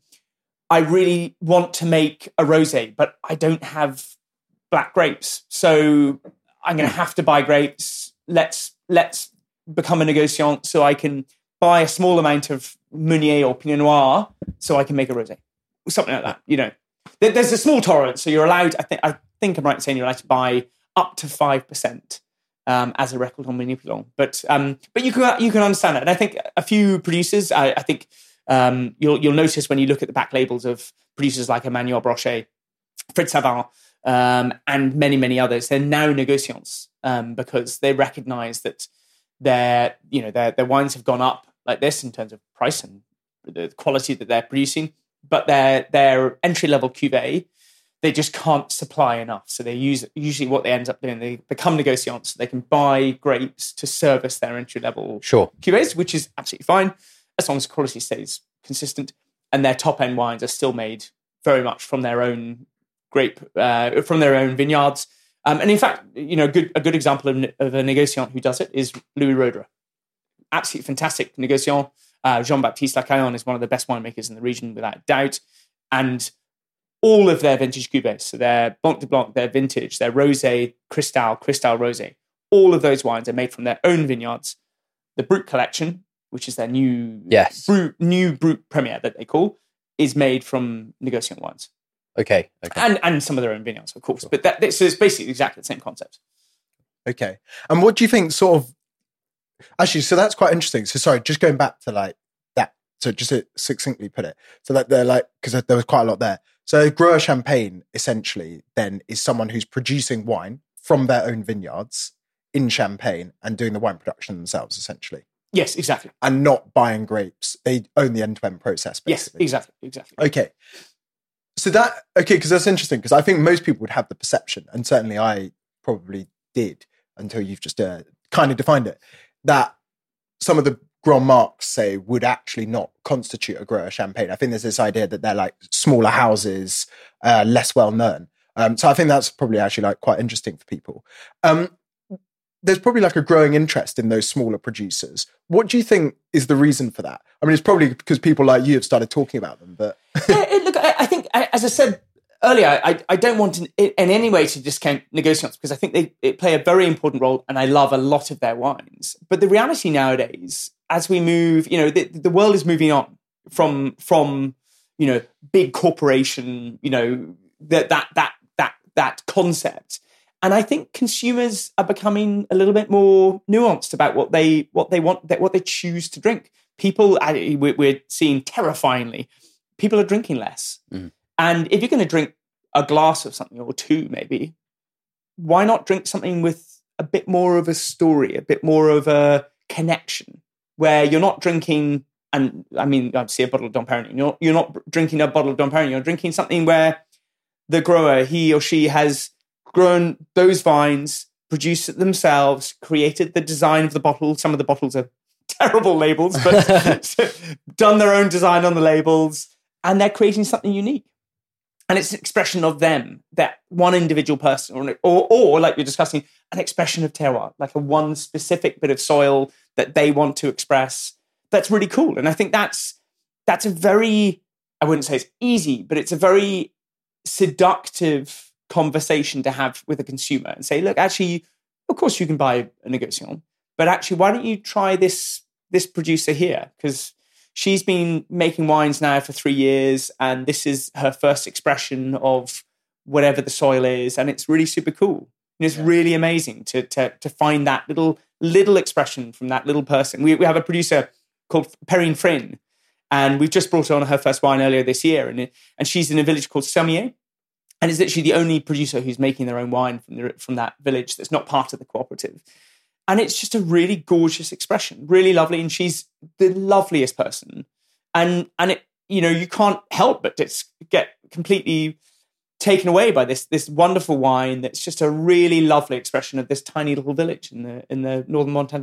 S2: I really want to make a rosé, but I don't have black grapes. So I'm going to have to buy grapes. Let's let's become a negociant so I can buy a small amount of Meunier or Pinot Noir so I can make a rosé, something like that. You know, there's a small tolerance, so you're allowed. I think I think I'm right in saying you're allowed to buy up to five percent um, as a récoltant manipulant. But um, but you can you can understand that, and I think a few producers. I, I think um, you'll you'll notice when you look at the back labels of producers like Emmanuel Brochet, Fritz Savant, um, and many, many others, they're now negociants um, because they recognize that their, you know, their, their wines have gone up like this in terms of price and the quality that they're producing, but their, their entry level cuvee, they just can't supply enough. So they use usually what they end up doing, they become negociants. They can buy grapes to service their entry level
S1: Sure.
S2: cuvées, which is absolutely fine as long as quality stays consistent. And their top end wines are still made very much from their own grape, uh, from their own vineyards. Um, and in fact, you know, a good, a good example of, of a negociant who does it is Louis Roederer. Absolutely fantastic negociant. Uh, Jean Baptiste Lécaillon is one of the best winemakers in the region, without doubt. And all of their vintage cuvées, so their Blanc de Blanc, their vintage, their rosé, Cristal, Cristal rosé, all of those wines are made from their own vineyards. The Brut collection, which is their new
S1: Yes.
S2: Brut, new Brut Premier that they call, is made from negociant wines
S1: Okay. Okay.
S2: and and some of their own vineyards, of course. But that so it's basically exactly the same concept.
S3: Okay. And what do you think sort of actually so that's quite interesting. So sorry, just going back to like that. So just to succinctly put it. So that they're like because there was quite a lot there. So grower champagne essentially then is someone who's producing wine from their own vineyards in Champagne and doing the wine production themselves, essentially.
S2: Yes, exactly.
S3: And not buying grapes. They own the end to end process, basically.
S2: Yes, exactly, exactly.
S3: Okay. So that, okay, because that's interesting, because I think most people would have the perception, and certainly I probably did until you've just uh, kind of defined it, that some of the Grandes Marques say would actually not constitute a grower champagne. I think there's this idea that they're like smaller houses, uh, less well known. Um, so I think that's probably actually like quite interesting for people. Um, there's probably like a growing interest in those smaller producers. What do you think is the reason for that? I mean, it's probably because people like you have started talking about them, but
S2: yeah, look, I, think as I said earlier, I, I don't want in, in any way to discount Negociants because I think they play a very important role and I love a lot of their wines. But the reality nowadays, as we move, you know, the, the world is moving on from from you know big corporation, you know that that that that that concept. And I think consumers are becoming a little bit more nuanced about what they what they want, what they choose to drink. People, we're seeing terrifyingly, people are drinking less. Mm. And if you're going to drink a glass of something or two, maybe, why not drink something with a bit more of a story, a bit more of a connection, where you're not drinking, and I mean, I'd see a bottle of Dom Perignon. You're, you're not drinking a bottle of Dom Perignon. You're drinking something where the grower, he or she, has grown those vines, produced it themselves, created the design of the bottle. Some of the bottles are terrible labels, but done their own design on the labels, and they're creating something unique and it's an expression of them that one individual person or, or, or like you're discussing an expression of terroir like a one specific bit of soil that they want to express that's really cool and i think that's that's a very i wouldn't say it's easy but it's a very seductive conversation to have with a consumer and say look actually of course you can buy a negociant but actually why don't you try this this producer here because she's been making wines now for three years, and this is her first expression of whatever the soil is, and it's really super cool. And it's yeah. really amazing to, to to find that little little expression from that little person. We we have a producer called Perrine Frin, and we've just brought on her first wine earlier this year, and and she's in a village called Sermier, and is literally the only producer who's making their own wine from the, from that village that's not part of the cooperative and it's just a really gorgeous expression really lovely and she's the loveliest person and and it you know you can't help but just get completely taken away by this this wonderful wine that's just a really lovely expression of this tiny little village in the in the northern Montagne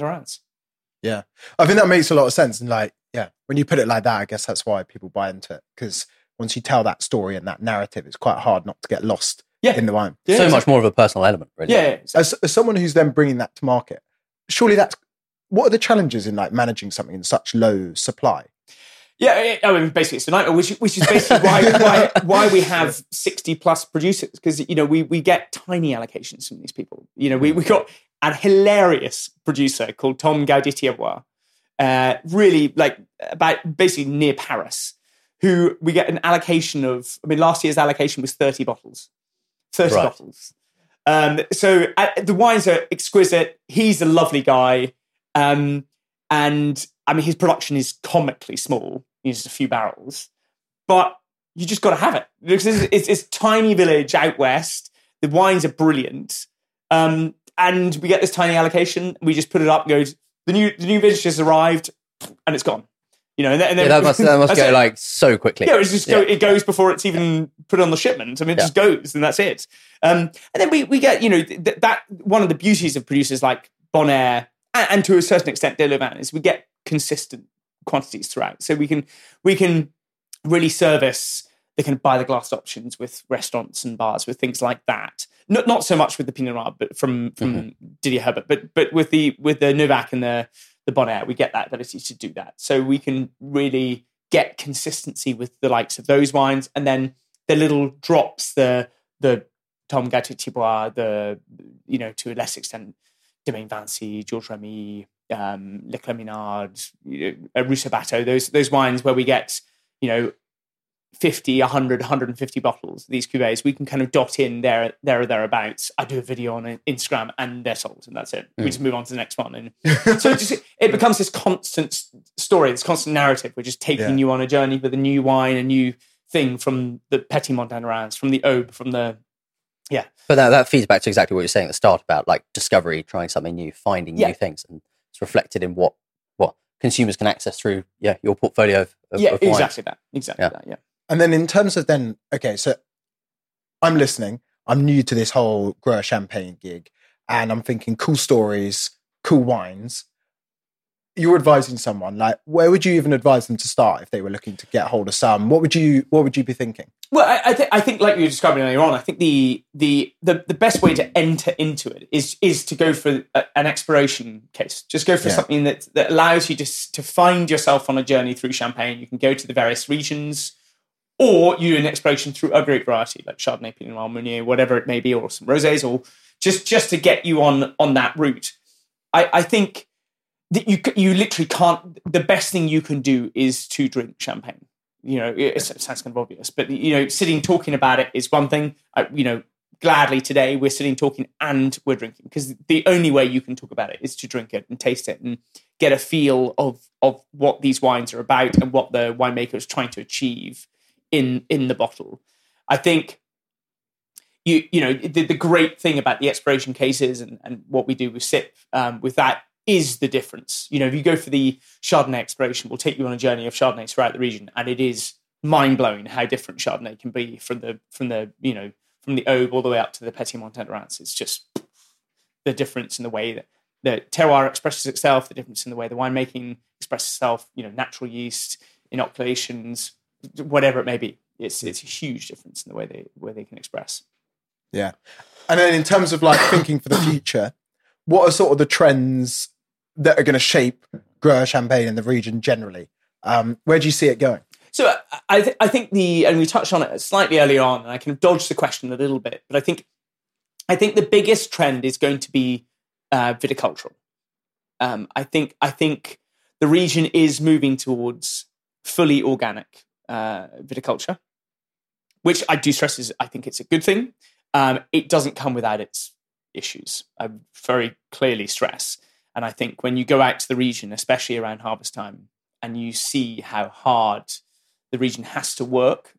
S3: yeah. I think that makes a lot of sense. And like yeah when you put it like that i guess that's why people buy into it. Because once you tell that story and that narrative it's quite hard not to get lost yeah. in the wine.
S1: Yeah, so exactly. much more of a personal element really.
S2: Yeah.
S3: As, as someone who's then bringing that to market surely that's what are the challenges in like managing something in such low supply?
S2: Yeah, I mean, basically, it's a nightmare, which, which is basically why, why, why we have 60 plus producers, because, you know, we, we get tiny allocations from these people. You know, we, we got a hilarious producer called Tom Gaudetier, uh, really like about basically near Paris, who we get an allocation of, I mean, last year's allocation was 30 bottles. 30 right. bottles. Um, so uh, the wines are exquisite. He's a lovely guy. Um, and I mean, his production is comically small. He's a few barrels, but you just got to have it. It's, it's, it's, tiny village out west. The wines are brilliant. Um, and we get this tiny allocation. We just put it up. Goes the new the new vintage has arrived, and it's gone. You know, and then, and then
S1: yeah, that must that must go it. like so quickly.
S2: Yeah, it just yeah. It goes before it's even put on the shipment. I mean, it yeah. just goes, and that's it. Um, and then we we get you know th- that one of the beauties of producers like Bonnaire and, and to a certain extent De is we get consistent quantities throughout, so we can we can really service they can buy the glass options with restaurants and bars with things like that. Not not so much with the Pinot Noir, but from from mm-hmm. Didier Herbert, but but with the with the Nowack and the the Bonnaire, we get that ability to do that. So we can really get consistency with the likes of those wines, and then the little drops, the the Tom Gâteau Thibois, the you know to a less extent, Domaine Vancy, Georges Remy, um, Le Cléminard, you know, Rousseaux-Batteux, those those wines where we get you know 50, 100, 150 bottles, these cuvées, we can kind of dot in there, there or thereabouts. I do a video on Instagram and they're sold and that's it. Mm. We just move on to the next one. And so it, just, it becomes this constant story, this constant narrative. We're just taking yeah. you on a journey with a new wine, a new thing from the Petite Montagne de Reims, from the Aube, from the yeah.
S1: But that, that feeds back to exactly what you're saying at the start about like discovery, trying something new, finding
S2: Yeah.
S1: new things, and it's reflected in what what consumers can access through yeah your portfolio of, of
S2: yeah,
S1: of wines.
S2: exactly that. Exactly
S1: Yeah.
S2: that. Yeah.
S3: And then in terms of then, okay, so I'm listening. I'm new to this whole grower champagne gig, and I'm thinking cool stories, cool wines. You're advising someone like, where would you even advise them to start if they were looking to get hold of some? What would you What would you be thinking?
S2: Well, I, I, th- I think, like you were describing earlier on, I think the, the the the best way to enter into it is is to go for a, an exploration case. Just go for
S3: Yeah.
S2: something that that allows you to to find yourself on a journey through Champagne. You can go to the various regions, or you do an exploration through a grape variety like Chardonnay, Pinot Noir, Meunier, whatever it may be, or some rosés, or just just to get you on on that route. I, I think that you you literally can't. The best thing you can do is to drink champagne. You know, it, it sounds kind of obvious, but you know, sitting talking about it is one thing. I, you know, gladly today we're sitting talking and we're drinking because the only way you can talk about it is to drink it and taste it and get a feel of of what these wines are about and what the winemaker is trying to achieve in in the bottle. I think you you know the, the great thing about the exploration cases and, and what we do with SIP um, with that is the difference. You know, if you go for the Chardonnay exploration, we'll take you on a journey of Chardonnays throughout the region, and it is mind blowing how different Chardonnay can be from the from the you know from the Aube all the way up to the Petite Montagne de Reims. It's just the difference in the way that the terroir expresses itself, the difference in the way the winemaking expresses itself. You know, natural yeast, inoculations, whatever it may be. It's it's a huge difference in the way they where they can express.
S3: Yeah. And then in terms of like thinking for the future, what are sort of the trends that are going to shape grower champagne in the region generally? Um, where do you see it going?
S2: So I- th- I think the and we touched on it slightly earlier on, and I kind of dodged the question a little bit, but I think I think the biggest trend is going to be uh, viticultural. Um, I think I think the region is moving towards fully organic uh, viticulture, which I do stress is I think it's a good thing. Um, it doesn't come without its issues. I very clearly stress, and I think when you go out to the region, especially around harvest time, and you see how hard the region has to work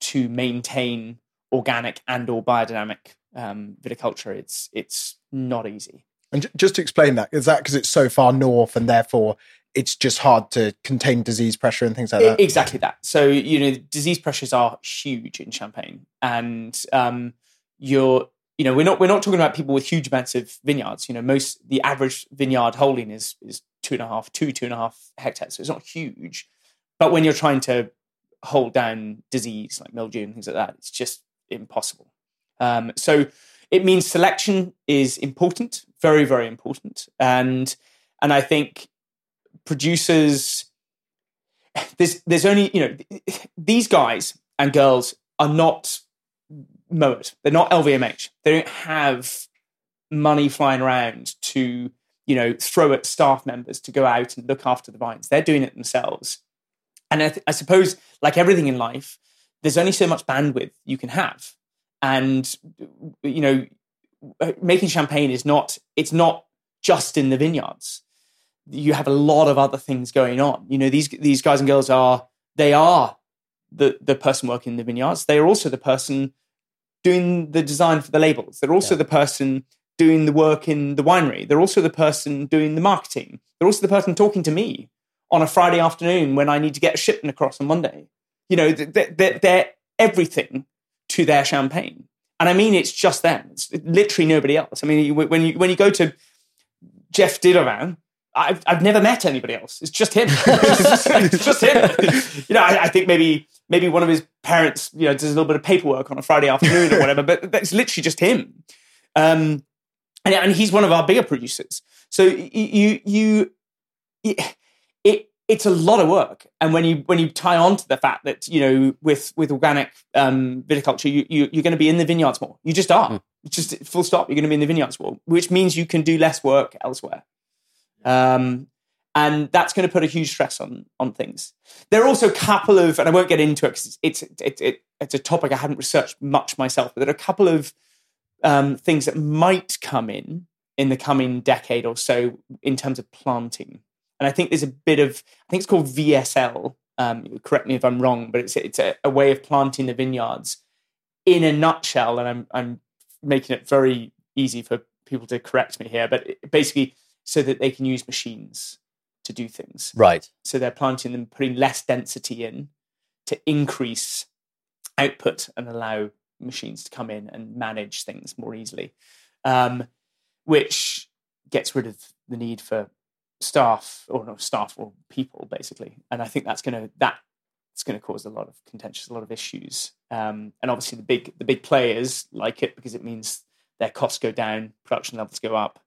S2: to maintain organic and or biodynamic um, viticulture, it's it's not easy.
S3: And j- just to explain that, is that because it's so far north and therefore it's just hard to contain disease pressure and things like that?
S2: Exactly that. So you know, disease pressures are huge in Champagne, and um, you're you know we're not we're not talking about people with huge amounts of vineyards. You know, most the average vineyard holding is is two and a half, two two and a half hectares. So it's not huge, but when you're trying to hold down disease like mildew and things like that, it's just impossible. Um, so it means selection is important, very very important, and and I think producers there's there's only you know these guys and girls are not mowers. They're not LVMH. They don't have money flying around to you know throw at staff members to go out and look after the vines. They're doing it themselves. And I, th- I suppose, like everything in life, there's only so much bandwidth you can have, and you know, making champagne is not it's not just in the vineyards you have a lot of other things going on. You know, these these guys and girls are they are the the person working in the vineyards. They are also the person doing the design for the labels. They're also
S1: Yeah.
S2: the person doing the work in the winery. They're also the person doing the marketing. They're also the person talking to me on a Friday afternoon when I need to get a shipment across on Monday. You know, they're, they're, they're everything to their champagne. And I mean, it's just them. It's literally nobody else. I mean, when you when you go to Jeff Delouvin, I've, I've never met anybody else. It's just him. it's just him. You know, I, I think maybe maybe one of his parents, you know, does a little bit of paperwork on a Friday afternoon or whatever, but that's literally just him. Um, and, and he's one of our bigger producers. So you you you it it's a lot of work. And when you when you tie on to the fact that you know with with organic um, viticulture, you, you you're going to be in the vineyards more. You just are.
S1: Mm.
S2: Just full stop. You're going to be in the vineyards more, which means you can do less work elsewhere. Um, and that's going to put a huge stress on on things. There are also a couple of, and I won't get into it because it's it's it, it, it's a topic I haven't researched much myself, but there are a couple of um, things that might come in in the coming decade or so in terms of planting. And I think there's a bit of, I think it's called VSL, Um, correct me if I'm wrong, but it's it's a, a, way of planting the vineyards in a nutshell. And I'm I'm making it very easy for people to correct me here, but basically so that they can use machines to do things.
S1: Right.
S2: So they're planting them, putting less density in to increase output and allow machines to come in and manage things more easily, um, which gets rid of the need for staff or not staff or people basically. And I think that's going to that it's going to cause a lot of contentious, a lot of issues. Um, and obviously the big the big players like it because it means their costs go down, production levels go up,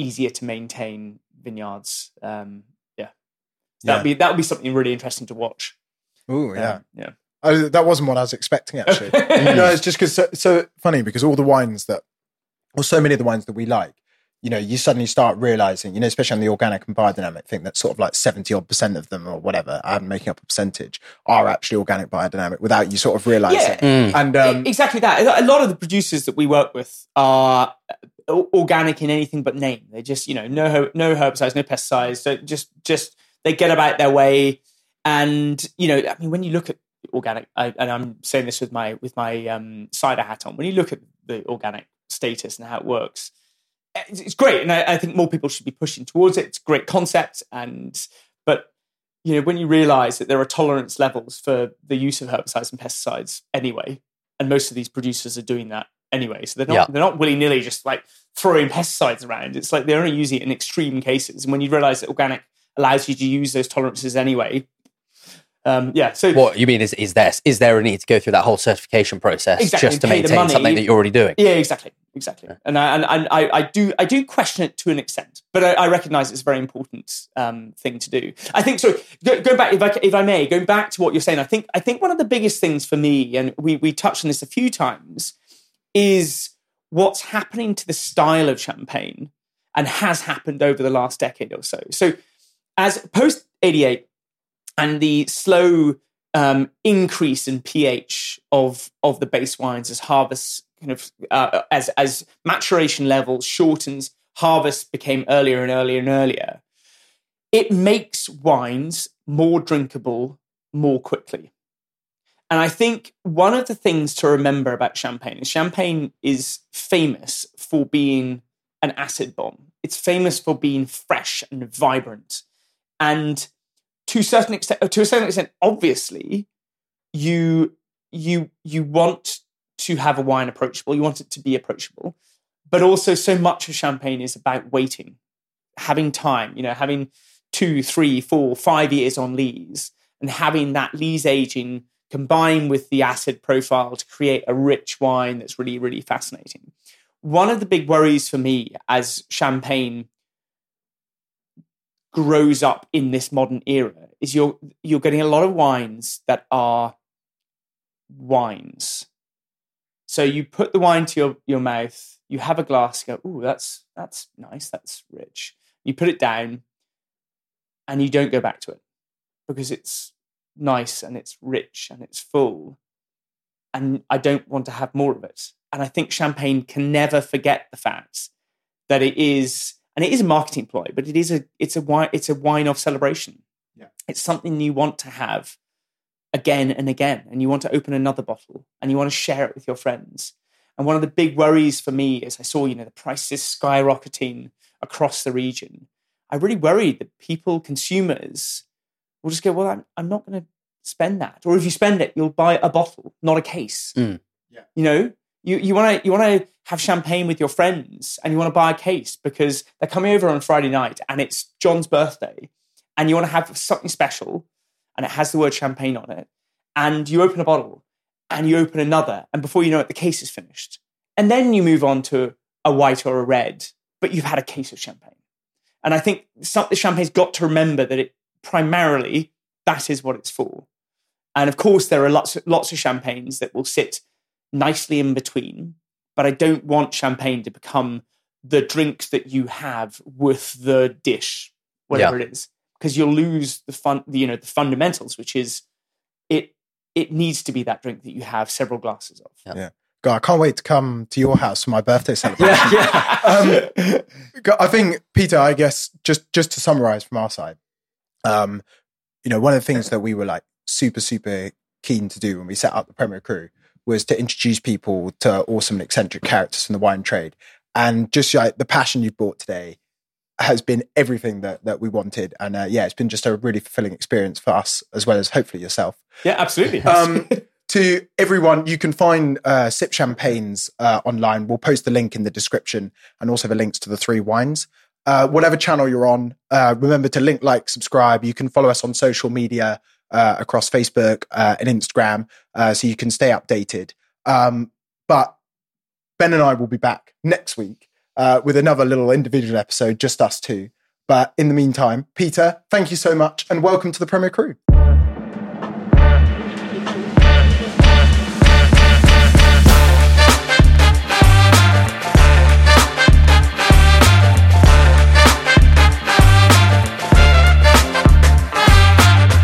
S2: easier to maintain vineyards. Um, yeah, so that'd be that would be something really interesting to watch.
S3: Oh yeah,
S2: um, yeah.
S3: I, that wasn't what I was expecting actually. no, it's just because so, so funny because all the wines that, or so many of the wines that we like, you know, you suddenly start realizing, you know, especially on the organic and biodynamic thing, that sort of like 70 odd percent of them or whatever, I'm making up a percentage, are actually organic biodynamic without you sort of realizing. Yeah,
S2: mm. and um, exactly that. A lot of the producers that we work with are uh, organic in anything but name. They just, you know, no, no herbicides, no pesticides. So just, just, they get about their way. And, you know, I mean, when you look at organic, I, and I'm saying this with my, with my um, cider hat on, when you look at the organic status and how it works, it's great, and I, I, think more people should be pushing towards it. It's a great concept, and but you know when you realise that there are tolerance levels for the use of herbicides and pesticides anyway, and most of these producers are doing that anyway, so they're not yeah. they're not willy nilly just like throwing pesticides around. It's like they're only using it in extreme cases, and when you realise that organic allows you to use those tolerances anyway, um, yeah. So
S1: what you mean is is there is there a need to go through that whole certification process exactly, just to maintain something that you're already doing?
S2: Yeah, exactly, exactly. Yeah. And I, and, and I, I do I do question it to an extent, but I, I recognise it's a very important um, thing to do. I think so. Go, going back, if I if I may, going back to what you're saying, I think I think one of the biggest things for me, and we we touched on this a few times, is what's happening to the style of champagne and has happened over the last decade or so. So as post 88 and the slow um, increase in pH of of the base wines as harvest kind of uh, as as maturation levels shortens, harvest became earlier and earlier and earlier. It makes wines more drinkable more quickly. And I think one of the things to remember about champagne is champagne is famous for being an acid bomb. It's famous for being fresh and vibrant. And to a certain extent, uh, to a certain extent, obviously, you you you want to have a wine approachable. You want it to be approachable, but also so much of champagne is about waiting, having time. You know, having two, three, four, five years on lees, and having that lees aging combined with the acid profile to create a rich wine that's really, really fascinating. One of the big worries for me as champagne grows up in this modern era is you're you're getting a lot of wines that are wines. So you put the wine to your, your mouth, you have a glass, go, oh, that's that's nice, that's rich. You put it down and you don't go back to it because it's nice and it's rich and it's full. And I don't want to have more of it. And I think champagne can never forget the fact that it is and it is a marketing ploy, but it is a it's a wine it's a wine off celebration.
S3: Yeah.
S2: It's something you want to have again and again, and you want to open another bottle and you want to share it with your friends. And one of the big worries for me is I saw, you know, the prices skyrocketing across the region. I really worried that people, consumers, will just go, well, I'm, I'm not going to spend that. Or if you spend it, you'll buy a bottle, not a case.
S1: Mm.
S3: Yeah.
S2: You know, you you want to you want to have champagne with your friends and you want to buy a case because they're coming over on Friday night and it's John's birthday and you want to have something special and it has the word champagne on it and you open a bottle and you open another and before you know it the case is finished and then you move on to a white or a red but you've had a case of champagne and I think some, the champagne's got to remember that it primarily that is what it's for and of course there are lots lots of champagnes that will sit nicely in between. But I don't want champagne to become the drink that you have with the dish, whatever yeah. it is, because you'll lose the fun, you know, the fundamentals, which is it. It needs to be that drink that you have several glasses of.
S3: Yeah. yeah. God, I can't wait to come to your house for my birthday celebration. yeah, yeah. um, I think Peter. I guess just just to summarize from our side, um, you know, one of the things that we were like super, super keen to do when we set up the Premier Cru was to introduce people to awesome and eccentric characters from the wine trade. And just like the passion you brought today has been everything that, that we wanted. And uh, yeah, it's been just a really fulfilling experience for us as well as hopefully yourself.
S2: Yeah, absolutely.
S3: um, to everyone, you can find uh, Sip Champagnes uh, online. We'll post the link in the description and also the links to the three wines. Uh, whatever channel you're on, uh, remember to link, like, subscribe. You can follow us on social media uh, across Facebook uh, and Instagram so you can stay updated. Um, but Ben and I will be back next week with another little individual episode, just us two. But in the meantime, Peter, thank you so much and welcome to the Premier Cru.